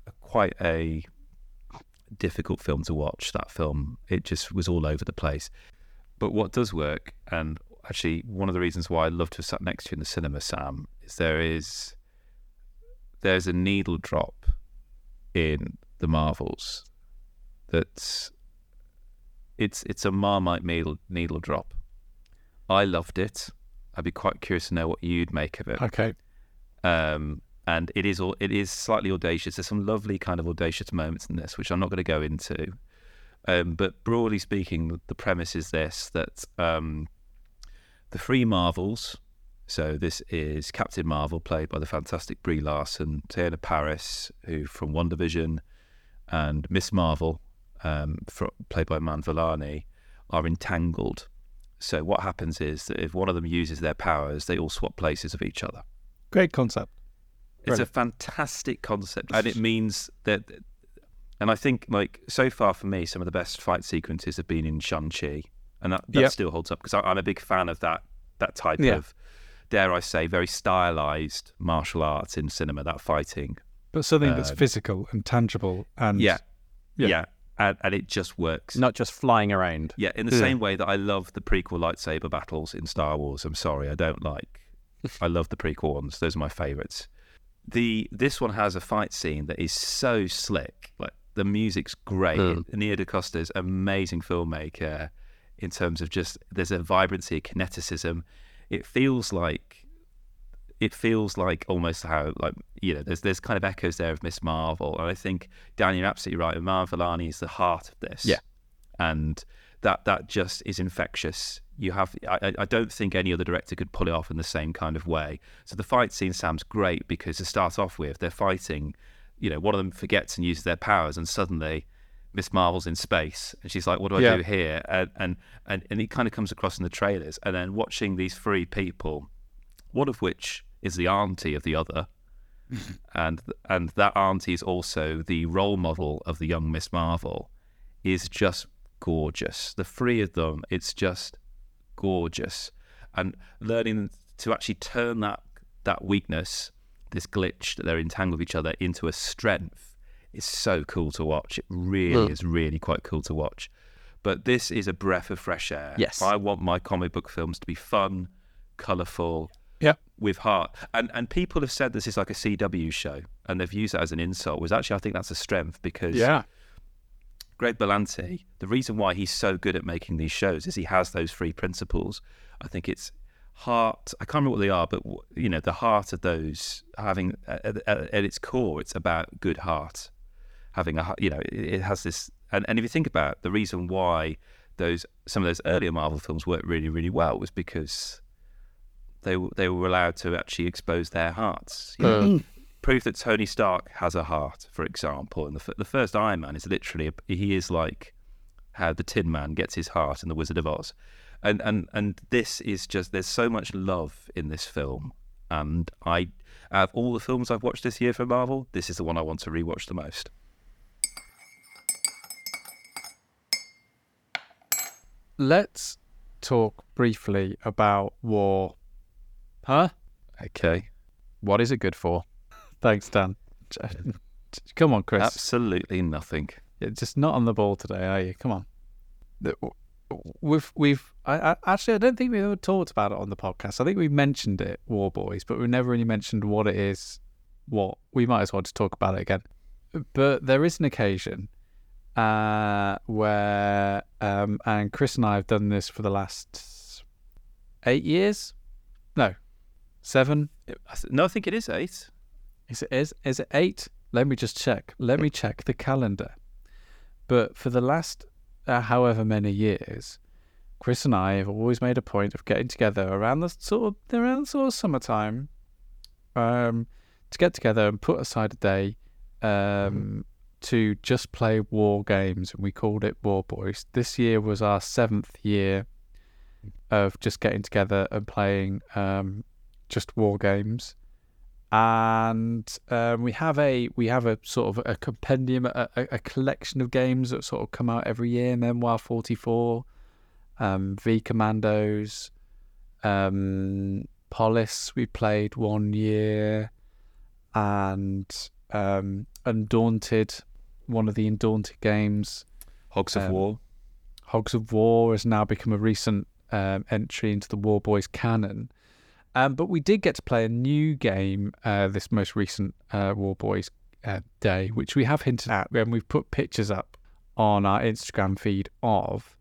a, quite a difficult film to watch. That film, it just was all over the place. But what does work, and actually one of the reasons why I love to have sat next to you in the cinema, Sam, is there is there's a needle drop in the Marvels that's it's it's a Marmite needle needle drop. I loved it. I'd be quite curious to know what you'd make of it. okay. Um, and it is all it is slightly audacious. There's some lovely kind of audacious moments in this, which I'm not going to go into. Um, but broadly speaking, the premise is this: that um, the three Marvels. So this is Captain Marvel, played by the fantastic Brie Larson, Teyonah Parris, who from WandaVision, and Miss Marvel, um, fro played by Man Vellani, are entangled. So what happens is that if one of them uses their powers, they all swap places of each other. Great concept. It's a fantastic concept, and it means that. And I think, like so far for me, some of the best fight sequences have been in Shang Chi, and that, that Yep. still holds up because I'm a big fan of that that type Yeah. of, dare I say, very stylized martial arts in cinema. That fighting, But something that's Uh, physical and tangible and yeah, Yeah. yeah, and, and it just works. Not just flying around. Yeah, in the Yeah. same way that I love the prequel lightsaber battles in Star Wars. I'm sorry, I don't like. I love the prequel ones; those are my favorites. The this one has a fight scene that is so slick. Like the music's great. Mm. Nia DaCosta's amazing filmmaker in terms of just there's a vibrancy, a kineticism. It feels like it feels like almost how like you know there's there's kind of echoes there of Miss Marvel, and I think Dan, you're absolutely right. Marvel Vellani is the heart of this. Yeah. and that that just is infectious. You have I, I- don't think any other director could pull it off in the same kind of way. So the fight scene Sam's great because to start off with, they're fighting. You know, one of them forgets and uses their powers, and suddenly Miss Marvel's in space, and she's like, "What do I Yeah. do here?" And, and and and it kind of comes across in the trailers, and then watching these three people, one of which is the auntie of the other, <laughs> and and that auntie is also the role model of the young Miss Marvel, is just gorgeous. The three of them, it's just gorgeous, and learning to actually turn that that weakness, this glitch that they're entangled with each other, into a strength is so cool to watch. It really Mm. is really quite cool to watch. But this is a breath of fresh air. Yes. I want my comic book films to be fun, colourful, Yep. with heart. And and people have said this is like a CW show, and they've used that as an insult. Was actually I think that's a strength because yeah. Greg Berlanti, the reason why he's so good at making these shows is he has those three principles. I think it's heart. I can't remember what they are, but you know the heart of those having at, at, at its core, it's about good heart. Having a you know it, has this, and, and if you think about it, the reason why those some of those earlier Marvel films worked really really well was because they they were allowed to actually expose their hearts. You know, hmm. proof that Tony Stark has a heart, for example. And the, the first Iron Man is literally he is like how the Tin Man gets his heart in the Wizard of Oz, and and and this is just there's so much love in this film, and I out of all the films I've watched this year for Marvel, this is the one I want to rewatch the most. Let's talk briefly about war. Huh? Okay, What is it good for? <laughs> Thanks, Dan. <laughs> Come on, Kris. Absolutely nothing. You're just not on the ball today, are you? Come on. We've we've I, I, actually I don't think we've ever talked about it on the podcast. I think we mentioned it, War Boys, but we've never really mentioned what it is. What we might as well just talk about it again. But there is an occasion uh, where um, and Kris and I have done this for the last eight years. No, seven. No, I think it is eight. Is it is is it eight? Let me just check. Let me check the calendar. But for the last uh, however many years, Kris and I have always made a point of getting together around the sort of around the sort of summertime, um, to get together and put aside a day, um, to just play war games, and we called it War Boys. This year was our seventh year of just getting together and playing um, just war games and um, we have a we have a sort of a compendium, a, a, collection of games that sort of come out every year. Memoir Forty Four, um, V Commandos, um, Polis. We played one year, and um, Undaunted, one of the Undaunted games. Hogs of Um, War. Hogs of War has now become a recent um, entry into the War Boys canon. Um, but we did get to play a new game uh, this most recent uh, War Boys uh, day, which we have hinted at, and we've put pictures up on our Instagram feed of.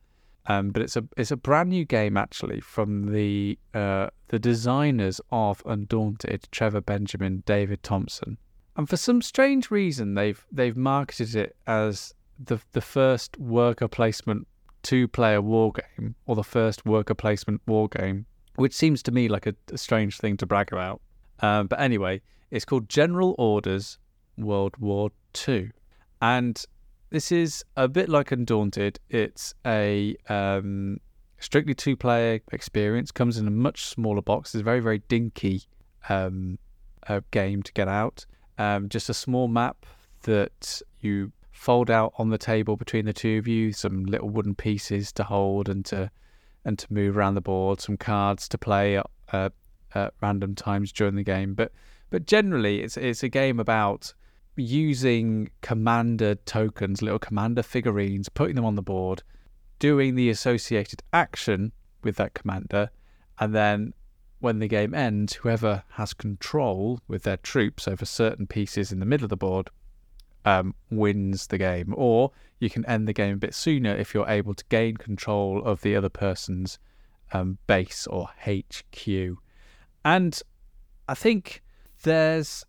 Um, but it's a it's a brand new game actually from the uh, the designers of Undaunted, Trevor Benjamin, David Thompson, and for some strange reason they've they've marketed it as the the first worker placement two player war game or the first worker placement war game, which seems to me like a, a strange thing to brag about. Um, but anyway, it's called General Orders World War Two, and this is a bit like Undaunted. It's a um, strictly two player experience. Comes in a much smaller box. It's a very very dinky um, uh, game to get out. Um, just a small map that you fold out on the table between the two of you. Some little wooden pieces to hold and to and to move around the board. Some cards to play at, uh, at random times during the game. But but generally, it's it's a game about using commander tokens, little commander figurines, putting them on the board, doing the associated action with that commander, and then when the game ends, whoever has control with their troops over certain pieces in the middle of the board um, wins the game. Or you can end the game a bit sooner if you're able to gain control of the other person's um, base or HQ. And I think there's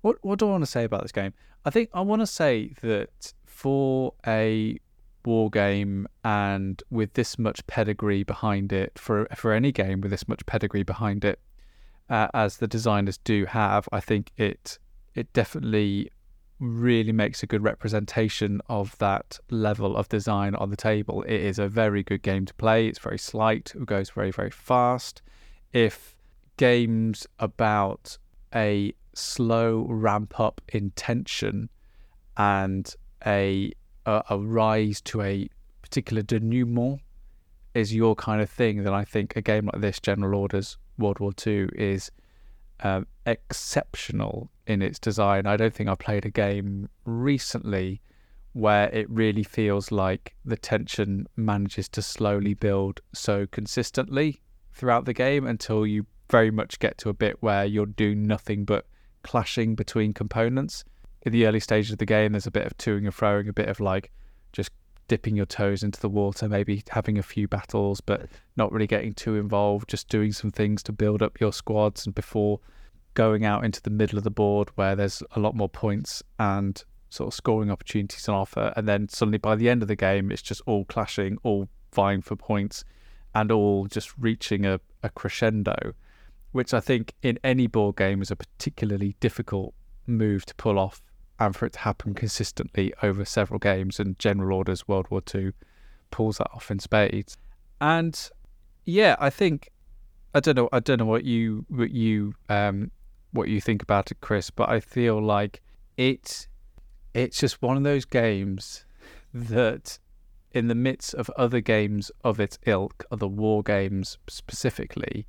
what what do I want to say about this game? I think I want to say that for a war game and with this much pedigree behind it, for for any game with this much pedigree behind it, uh, as the designers do have, I think it it definitely really makes a good representation of that level of design on the table. It is a very good game to play. It's very slight. It goes very very fast. If games about a slow ramp up in tension and a a, a rise to a particular denouement is your kind of thing, then I think a game like this, General Orders World War Two, is um, exceptional in its design. I don't think I've played a game recently where it really feels like the tension manages to slowly build so consistently throughout the game until you very much get to a bit where you're doing nothing but clashing between components. In the early stages of the game, there's a bit of toing and froing, a bit of like just dipping your toes into the water, maybe having a few battles, but not really getting too involved, just doing some things to build up your squads and before going out into the middle of the board where there's a lot more points and sort of scoring opportunities on offer. And then suddenly by the end of the game, it's just all clashing, all vying for points, and all just reaching a, a crescendo, which I think in any board game is a particularly difficult move to pull off and for it to happen consistently over several games. And General Orders World War II pulls that off in spades. And yeah, I think I don't know. I don't know what you what you um what you think about it, Kris. But I feel like it it's just one of those games that, in the midst of other games of its ilk, other war games specifically,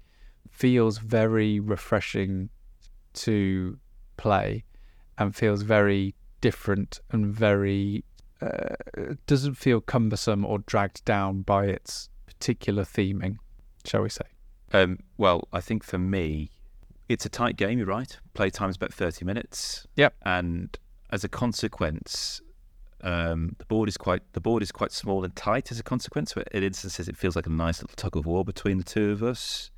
feels very refreshing to play. And feels very different and very uh, doesn't feel cumbersome or dragged down by its particular theming, shall we say? Um, well, I think for me, it's a tight game. You're right. Play time's about thirty minutes. Yep. And as a consequence, um, the board is quite the board is quite small and tight. As a consequence, in instances, it feels like a nice little tug of war between the two of us.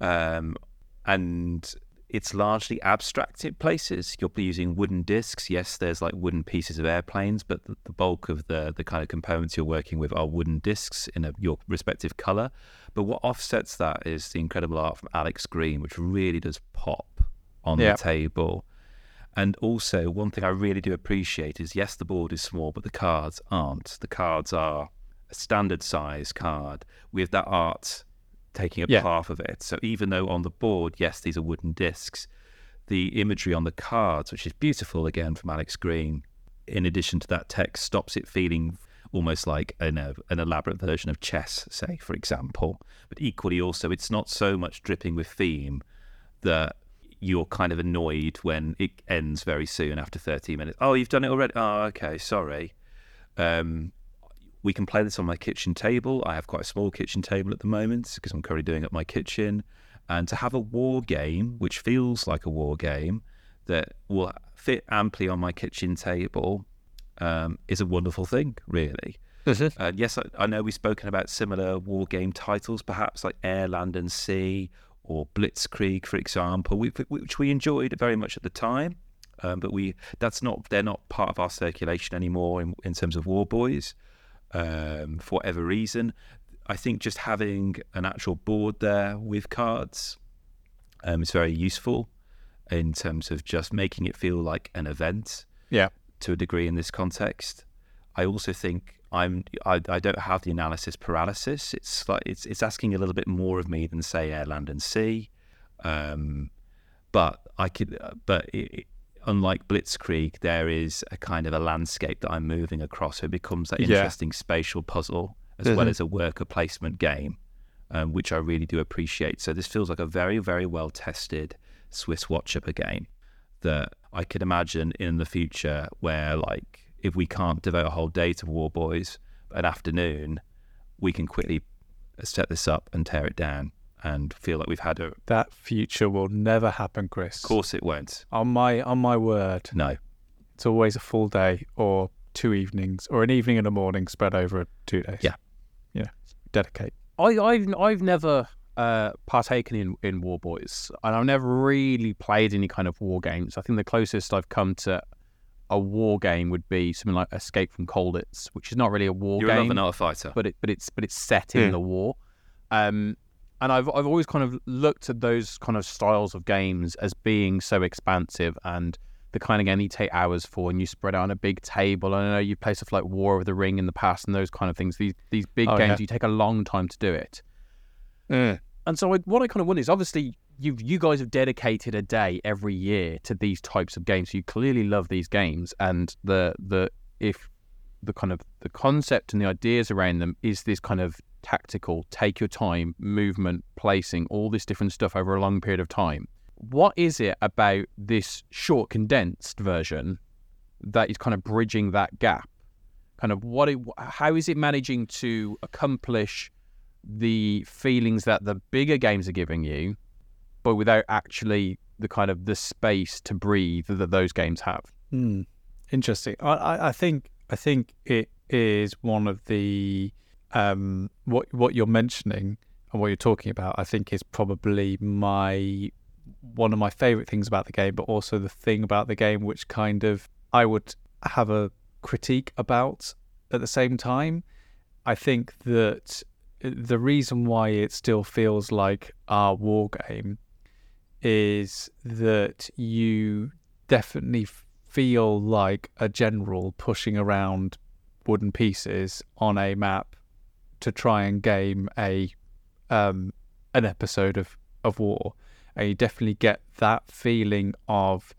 Um, and it's largely abstract in places. You'll be using wooden discs. Yes, there's like wooden pieces of airplanes, but the, the bulk of the the kind of components you're working with are wooden discs in a, your respective color. But what offsets that is the incredible art from Alex Green, which really does pop on Yeah. the table. And also, one thing I really do appreciate is yes, the board is small, but the cards aren't. The cards are a standard size card with that art taking up Yeah. half of it. So even though on the board, yes, these are wooden discs, the imagery on the cards, which is beautiful again from Alex Green, in addition to that text, stops it feeling almost like an, uh, an elaborate version of chess, say, for example. But equally, also, it's not so much dripping with theme that you're kind of annoyed when it ends very soon after 30 minutes. Oh, you've done it already? Oh, okay, sorry. Um, we can play this on my kitchen table. I have quite a small kitchen table at the moment because I'm currently doing up my kitchen. And to have a war game, which feels like a war game, that will fit amply on my kitchen table um, is a wonderful thing, really. Uh, yes, I, I know we've spoken about similar war game titles, perhaps like Air, Land, and Sea or Blitzkrieg, for example, we, which we enjoyed very much at the time. Um, but we that's not they're not part of our circulation anymore in, in terms of War Boys um, for whatever reason. I think just having an actual board there with cards um, is very useful in terms of just making it feel like an event Yeah. to a degree in this context. I also think I'm I, I don't have the analysis paralysis. It's like it's it's asking a little bit more of me than say air, land, and sea. Um, but I could, uh, but it, it- unlike Blitzkrieg, there is a kind of a landscape that I'm moving across. So it becomes that Yeah. interesting spatial puzzle as well Mhm. as a worker placement game, um, which I really do appreciate. So this feels like a very very well tested Swiss watch upper game that I could imagine in the future where like if we can't devote a whole day to War Boys, an afternoon, we can quickly set this up and tear it down and feel like we've had a. That future will never happen, Kris. Of course, it won't. On my on my word, No. it's always a full day or two evenings or an evening and a morning spread over two days. Yeah. Yeah. dedicate. I, I've I've never uh, partaken in in War Boys, and I've never really played any kind of war games. I think the closest I've come to a war game would be something like Escape from Colditz, which is not really a war You're a game, and art fighter. but it but it's but it's set in Yeah. the war. Um, and I've I've always kind of looked at those kind of styles of games as being so expansive and the kind of game you take hours for and you spread out on a big table. And I know you play stuff like War of the Ring in the past and those kind of things. These these big Oh, games yeah. you take a long time to do it. And so I, what I kind of wonder is obviously you you guys have dedicated a day every year to these types of games. You clearly love these games, and the the if the kind of the concept and the ideas around them is this kind of tactical, take your time, movement, placing, all this different stuff over a long period of time. What is it about this short, condensed version that is kind of bridging that gap? Kind of what? It, how is it managing to accomplish the feelings that the bigger games are giving you, but without actually the kind of the space to breathe that those games have. Hmm. Interesting. I, I think I think it is one of the um, what what you're mentioning and what you're talking about. I think is probably my one of my favorite things about the game, but also the thing about the game which kind of I would have a critique about at the same time. I think that the reason why it still feels like our war game is that you definitely feel like a general pushing around wooden pieces on a map to try and game a um, an episode of, of war. And you definitely get that feeling of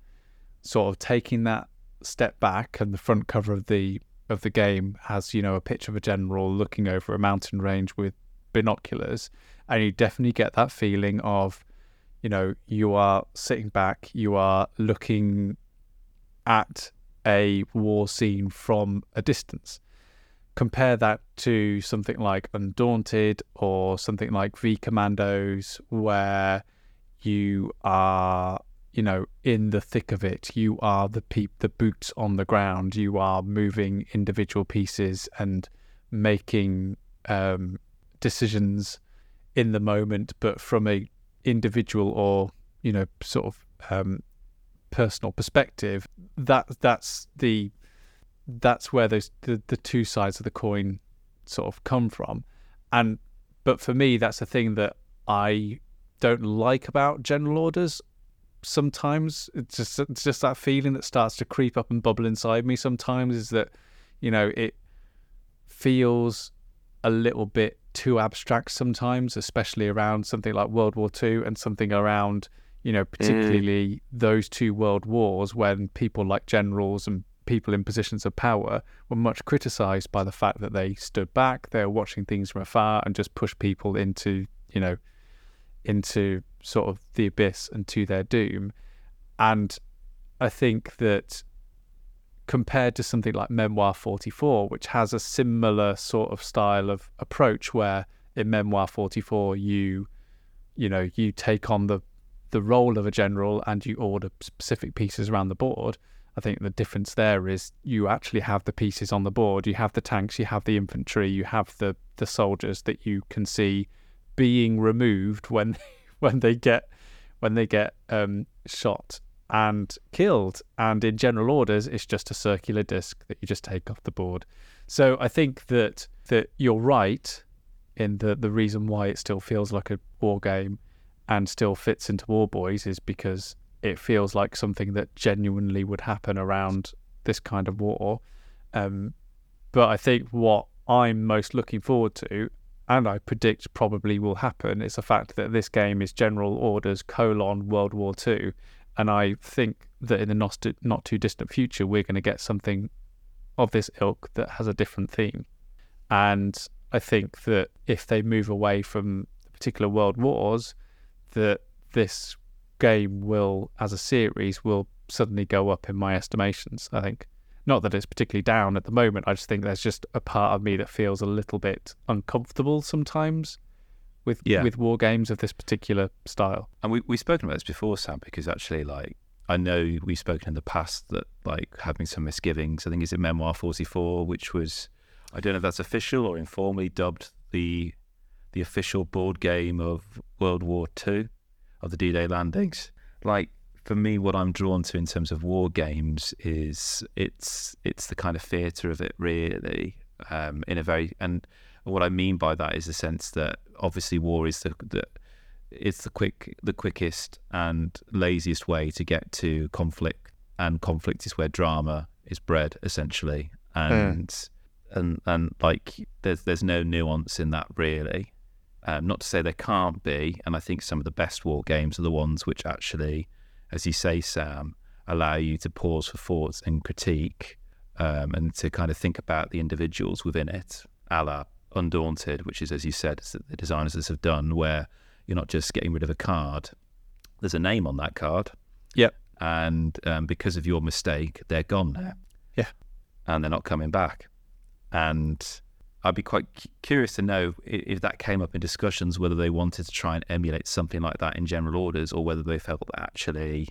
sort of taking that step back and the front cover of the of the game has, you know, a picture of a general looking over a mountain range with binoculars. And you definitely get that feeling of, you know, you are sitting back, you are looking at a war scene from a distance. Compare that to something like Undaunted or something like V Commandos, where you are, you know, in the thick of it. You are the peep, the boots on the ground. You are moving individual pieces and making um, decisions in the moment, but from a individual or you know sort of um, personal perspective. That that's the that's where those the, the two sides of the coin sort of come from, and but for me that's the thing that I don't like about general orders. Sometimes it's just it's just that feeling that starts to creep up and bubble inside me. Sometimes is that you know it feels a little bit too abstract sometimes, especially around something like World War II and something around, you know, particularly mm. those two world wars when people like generals and people in positions of power were much criticized by the fact that they stood back, they were watching things from afar and just pushed people into, you know, into sort of the abyss and to their doom. And I think that compared to something like Memoir 44, which has a similar sort of style of approach where in Memoir 44 you you know you take on the the role of a general and you order specific pieces around the board. I think the difference there is you actually have the pieces on the board. You have the tanks, you have the infantry, you have the the soldiers that you can see being removed when <laughs> when they get when they get um, shot and killed. And in general orders, it's just a circular disc that you just take off the board. So I think that that you're right in the the reason why it still feels like a war game and still fits into War Boys is because it feels like something that genuinely would happen around this kind of war. Um, but I think what I'm most looking forward to, and I predict probably will happen, is the fact that this game is General Orders colon World War Two, and I think that in the not, not too distant future, we're going to get something of this ilk that has a different theme. And I think that if they move away from particular world wars, that this game will, as a series, will suddenly go up in my estimations. I think. Not that it's particularly down at the moment. I just think there's just a part of me that feels a little bit uncomfortable sometimes with yeah. with war games of this particular style. And we we've spoken about this before, Sam, because actually, like I know we've spoken in the past that like having some misgivings. I think it's in Memoir Forty Four, which was I don't know if that's official or informally dubbed the the official board game of World War Two of the D Day landings. Like for me, what I'm drawn to in terms of war games is it's it's the kind of theatre of it, really, um, in a very and what I mean by that is the sense that obviously war is the, the it's the quick the quickest and laziest way to get to conflict and conflict is where drama is bred essentially and mm. and and like there's there's no nuance in that really um, not to say there can't be and I think some of the best war games are the ones which actually as you say Sam allow you to pause for thoughts and critique um, and to kind of think about the individuals within it a la Undaunted, which is, as you said, the designers have done, where you're not just getting rid of a card. There's a name on that card. Yep. And um, because of your mistake, they're gone now. Yeah. And they're not coming back. And I'd be quite curious to know if that came up in discussions, whether they wanted to try and emulate something like that in general orders, or whether they felt that actually,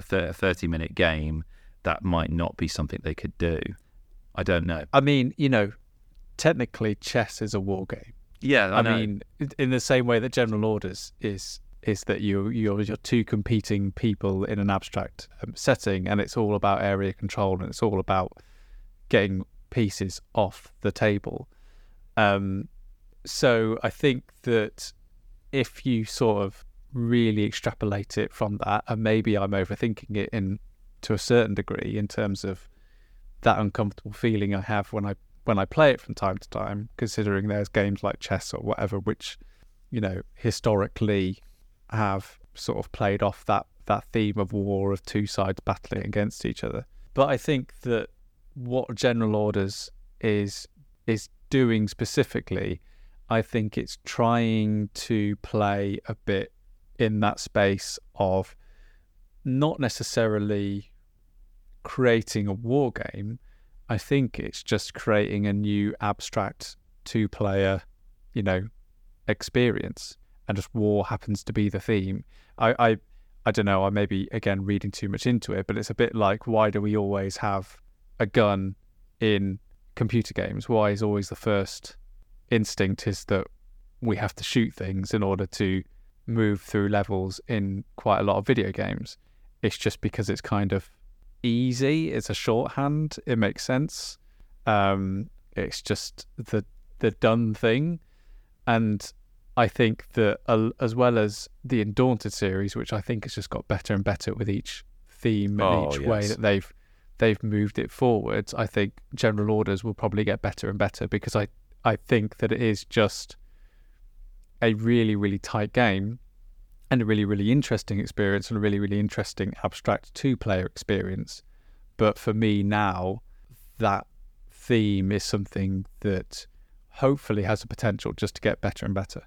for a 30 minute game, that might not be something they could do. I don't know. I mean, you know, technically chess is a war game. Yeah, I, I mean, in the same way that General Orders is is that you you're, you're two competing people in an abstract um, setting, and it's all about area control, and it's all about getting pieces off the table. Um, so I think that if you sort of really extrapolate it from that, and maybe I'm overthinking it in to a certain degree in terms of that uncomfortable feeling I have when I when I play it from time to time, considering there's games like chess or whatever, which, you know, historically have sort of played off that, that theme of war of two sides battling against each other. But I think that what General Orders is is doing specifically, I think it's trying to play a bit in that space of not necessarily creating a war game. I think it's just creating a new abstract two player, you know, experience. And just war happens to be the theme. I, I I don't know, I may be again reading too much into it, but it's a bit like why do we always have a gun in computer games? Why is always the first instinct is that we have to shoot things in order to move through levels in quite a lot of video games. It's just because it's kind of easy. It's a shorthand. It makes sense. Um, it's just the the done thing, and I think that uh, as well as the Undaunted series, which I think has just got better and better with each theme and Oh, each way that they've they've moved it forwards. I think General Orders will probably get better and better because I I think that it is just a really really tight game and a really really interesting experience and a really really interesting abstract two player experience. But for me now, that theme is something that hopefully has the potential just to get better and better.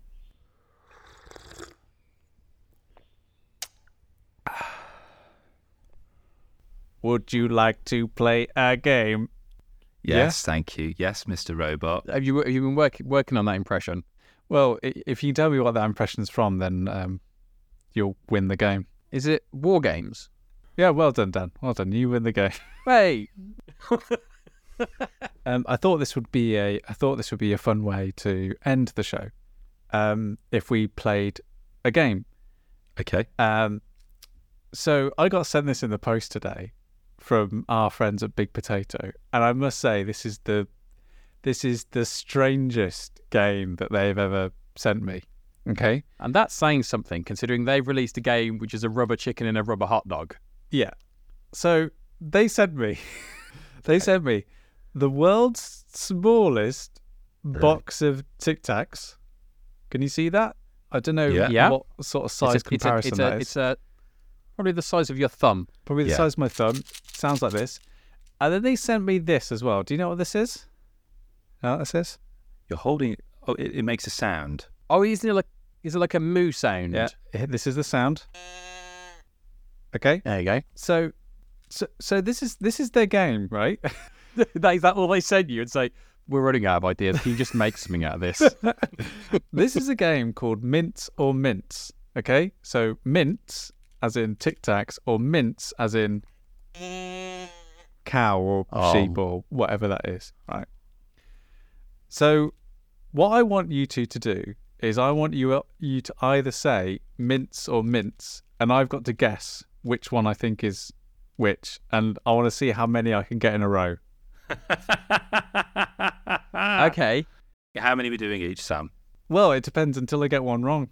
Would you like to play a game? Yes, thank you. Yes, Mr. Robot. Have you have you been working working on that impression? Well, if you tell me what that impression's from, then um, you'll win the game. Is it war games? Yeah, well done, Dan. Well done. You win the game. <laughs> Hey, <laughs> Um, I thought this would be a I thought this would be a fun way to end the show. Um, if we played a game. Okay. Um, so I got sent this in the post today from our friends at Big Potato, and I must say this is the this is the strangest game that they've ever sent me. Okay. and that's saying something considering they've released a game which is a rubber chicken and a rubber hot dog. Yeah. So they sent me, <laughs> they sent me the world's smallest box of Tic Tacs. Can you see that? I don't know Yeah. Yeah. what sort of size it's a, it's a, comparison it's a, is. it's a probably the size of your thumb. Probably the Yeah. size of my thumb. Sounds like this. And then they sent me this as well. Do you know what this is? Know what this is? You're holding. Oh, it, it makes a sound. Oh, isn't it like is it like a moo sound? Yeah. This is the sound. Okay. There you go. So, so, so this is this is their game, right? <laughs> that, is that all they send you and say we're running out of ideas? Can you just make something out of this? <laughs> <laughs> this is a game called Mints or Mince. Okay, so mints as in Tic Tacs, or mince as in cow or Oh. sheep or whatever that is. Right. So, what I want you two to do is I want you you to either say mints or mince, and I've got to guess which one I think is which, and I want to see how many I can get in a row. <laughs> okay. How many are we doing each, Sam? Well, it depends until I get one wrong.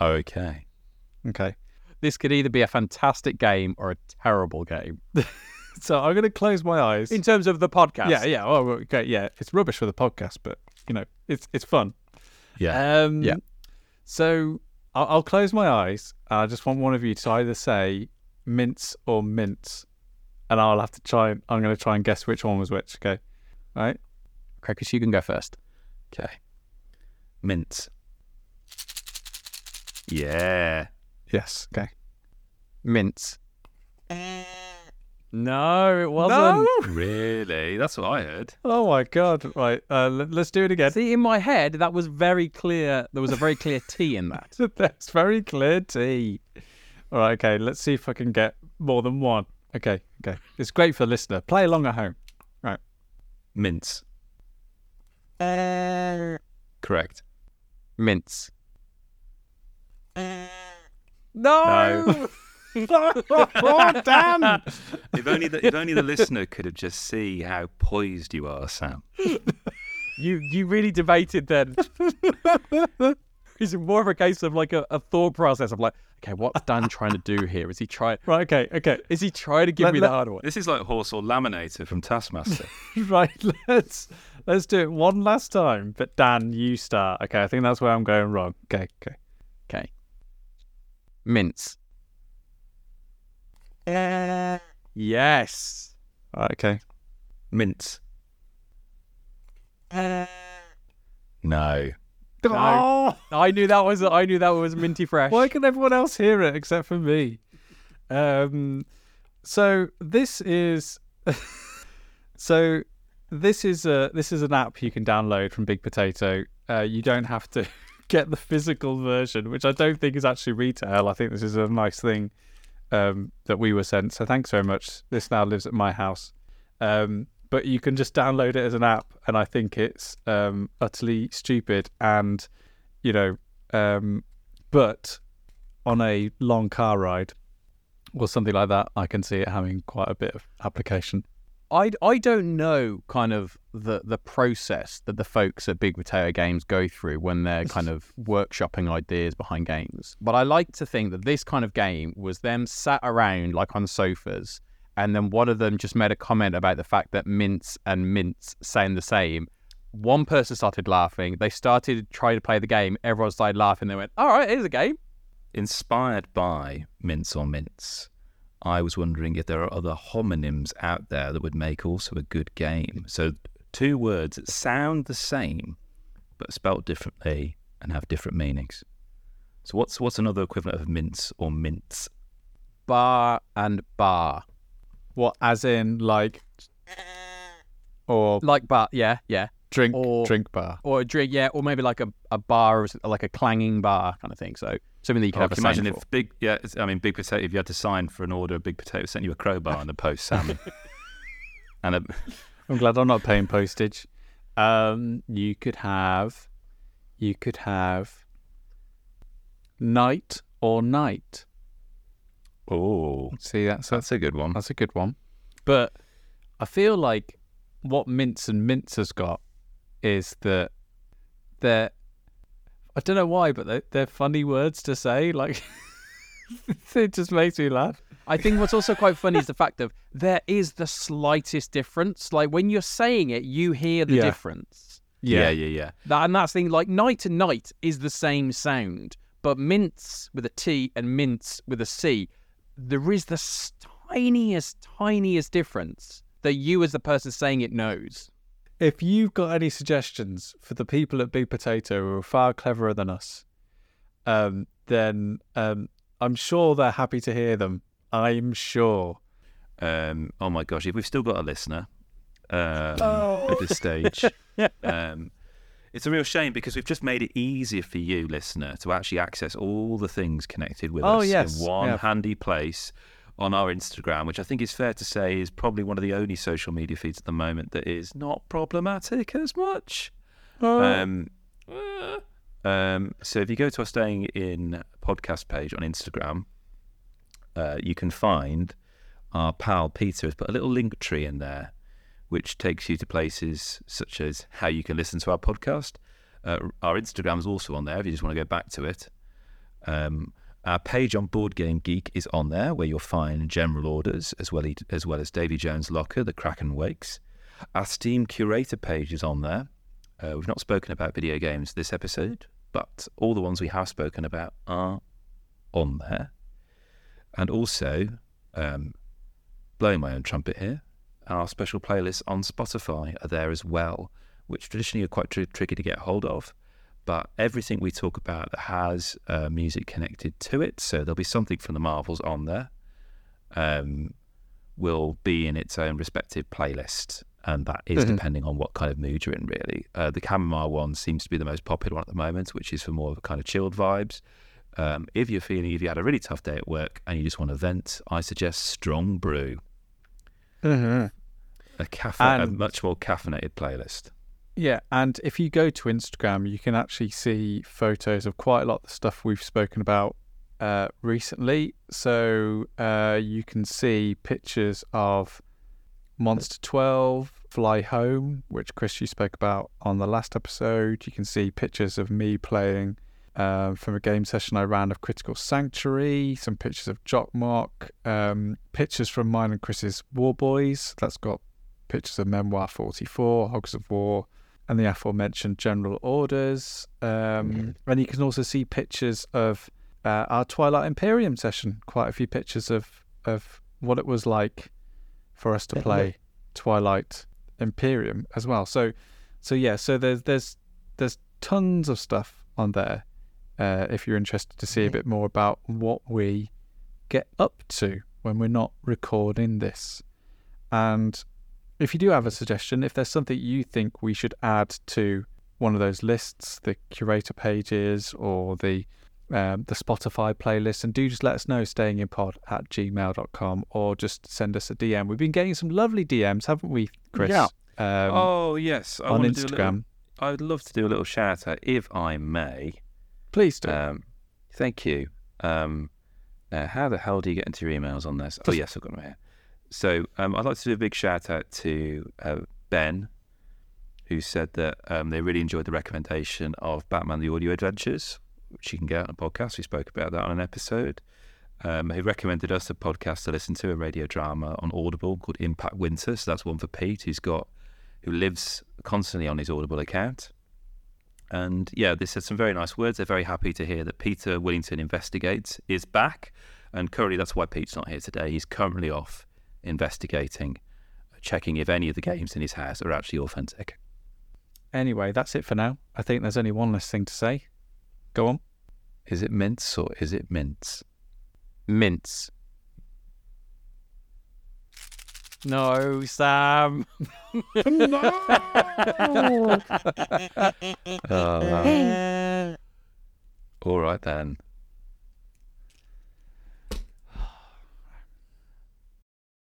Okay. Okay. This could either be a fantastic game or a terrible game. <laughs> So I'm going to close my eyes. In terms of the podcast. Yeah, yeah. Oh, okay. Yeah, it's rubbish for the podcast, but you know, it's it's fun. Yeah. Um, Yeah. So I'll, I'll close my eyes. I just want one of you to either say mints or mince, and I'll have to try. I'm going to try and guess which one was which. Okay. Right. Crackers, you can go first. okay. Mints. Yeah. Yes. Okay. Mints. No, it wasn't. Really? That's what I heard. Oh my god. Right. Uh, let, let's do it again. See, in my head, that was very clear. There was a very clear T in that. <laughs> That's very clear T. All right. Okay. Let's see if I can get more than one. Okay. Okay. It's great for the listener. Play along at home. Right. Mints. Correct. Mints. No. <laughs> oh, damn. If only the if only the listener could have just see how poised you are, Sam. You you really debated then. <laughs> Is it more of a case of like a, a thought process of like, okay, what's Dan trying to do here? Is he trying? Right. Okay. Okay. Is he trying to give Let- me let- the hard one? This is like horse or laminator from Taskmaster. <laughs> Right. Let's let's do it one last time. But Dan, you start. Okay. I think that's where I'm going wrong. Okay. Okay. Okay. Mints. Yes. All right. Okay. Mints. No. Oh, <laughs> I knew that was I knew that was minty fresh. why can everyone else hear it except for me? Um, So this is <laughs> so this is a this is an app you can download from Big Potato. Uh, you don't have to get the physical version, which I don't think is actually retail. I think this is a nice thing um, that we were sent. So thanks very much. This now lives at my house. Um, but you can just download it as an app, and I think it's um, utterly stupid. And you know, um, but on a long car ride or something like that, I can see it having quite a bit of application. I, I don't know kind of the the process that the folks at Big Potato Games go through when they're kind of <laughs> workshopping ideas behind games. But I like to think that this kind of game was them sat around like on sofas, and then one of them just made a comment about the fact that mints and mince sound the same. One person started laughing. They started trying to play the game. Everyone started laughing. They went, "All right, here's a game." Inspired by Mints or Mince, I was wondering if there are other homonyms out there that would make also a good game. So, two words that sound the same but spelt differently and have different meanings. So, what's what's another equivalent of mints or mince? Bar and bar, What, as in like, or like bar, yeah, yeah, drink or- drink bar? or a drink, yeah, or maybe like a, a bar, or like a clanging bar kind of thing. So something that you can Oh, have can you imagine sign if big, yeah, I mean, big potato. If you had to sign for an order, big potato sent you a crowbar in the post, Sam, <laughs> and a, <laughs> I'm glad I'm not paying postage. Um, you could have, you could have, night or night. oh, See, that's a, that's a good one. that's a good one. But I feel like what Mints and Mince has got is that they're, I don't know why, but they're, they're funny words to say. Like, <laughs> it just makes me laugh. I think what's also quite funny is the fact of there is the slightest difference. Like when you're saying it, you hear the Yeah. difference. Yeah, yeah, yeah. That and that's the thing. Like night and night is the same sound, but mints with a T and mince with a C, there is the tiniest, tiniest difference that you, as the person saying it, knows. If you've got any suggestions for the people at Big Potato who are far cleverer than us, um, then um, I'm sure they're happy to hear them. I'm sure. Um, oh my gosh, if we've still got a listener um, at this stage, <laughs> um, it's a real shame because we've just made it easier for you, listener, to actually access all the things connected with Oh, us yes, in one yeah. handy place on our Instagram, which I think is fair to say is probably one of the only social media feeds at the moment that is not problematic as much. Um, um, so if you go to our Staying In podcast page on Instagram, uh, you can find our pal Peter has put a little link tree in there, which takes you to places such as how you can listen to our podcast. Uh, our Instagram is also on there if you just want to go back to it. Um, our page on Board Game Geek is on there, where you'll find general orders as well as well as Davy Jones' Locker, the Kraken Wakes. Our Steam Curator page is on there. Uh, we've not spoken about video games this episode, but all the ones we have spoken about are on there. And also, um, blowing my own trumpet here, our special playlists on Spotify are there as well, which traditionally are quite tr- tricky to get hold of. But everything we talk about that has uh, music connected to it, so there'll be something from the Marvels on there. Um, will be in its own respective playlist, and that is Mhm. depending on what kind of mood you're in. Really, uh, the chamomile one seems to be the most popular one at the moment, which is for more of a kind of chilled vibes. Um, if you're feeling, if you had a really tough day at work and you just want to vent, I suggest Strong Brew, a, caffe- a And- much more caffeinated playlist. Yeah, and if you go to Instagram, you can actually see photos of quite a lot of the stuff we've spoken about uh, recently. So uh, you can see pictures of Monster 12, Fly Home, which Kris you spoke about on the last episode. You can see pictures of me playing um, from a game session I ran of Critical Sanctuary, some pictures of Jokkmokk, um, pictures from mine and Kris's War Boys. That's got pictures of Memoir 44, Hogs of War, and the aforementioned General Orders. Um, And you can also see pictures of uh, our Twilight Imperium session. Quite a few pictures of of what it was like for us to play Twilight Imperium as well. So, so yeah. So there's there's there's tons of stuff on there. Uh, if you're interested to see a bit more about what we get up to when we're not recording this. And if you do have a suggestion, if there's something you think we should add to one of those lists, the curator pages or the um, the Spotify playlist, and do just let us know, stayinginpod at gmail.com or just send us a DM. We've been getting some lovely DMs, haven't we, Kris? Yeah. Um, oh yes, I on a little- Instagram. I would love to do a little shout out, if I may. Please do. Um, thank you. Um, uh, how the hell do you get into your emails on this? Oh, yes, I've got them here. So um, I'd like to do a big shout out to uh, Ben, who said that um, they really enjoyed the recommendation of Batman the Audio Adventures, which you can get on a podcast. We spoke about that on an episode. Um, he recommended us a podcast to listen to, a radio drama on Audible called Impact Winter. So that's one for Pete, who's got, who lives constantly on his Audible account. And yeah, they said some very nice words. They're very happy to hear that Peter Willington Investigates is back. And currently, that's why Pete's not here today. He's currently off investigating, checking if any of the games in his house are actually authentic. anyway, that's it for now. I think there's only one less thing to say. Go on. Is it mints or is it mince? Mince. No, Sam. <laughs> Uh, <laughs> all right then.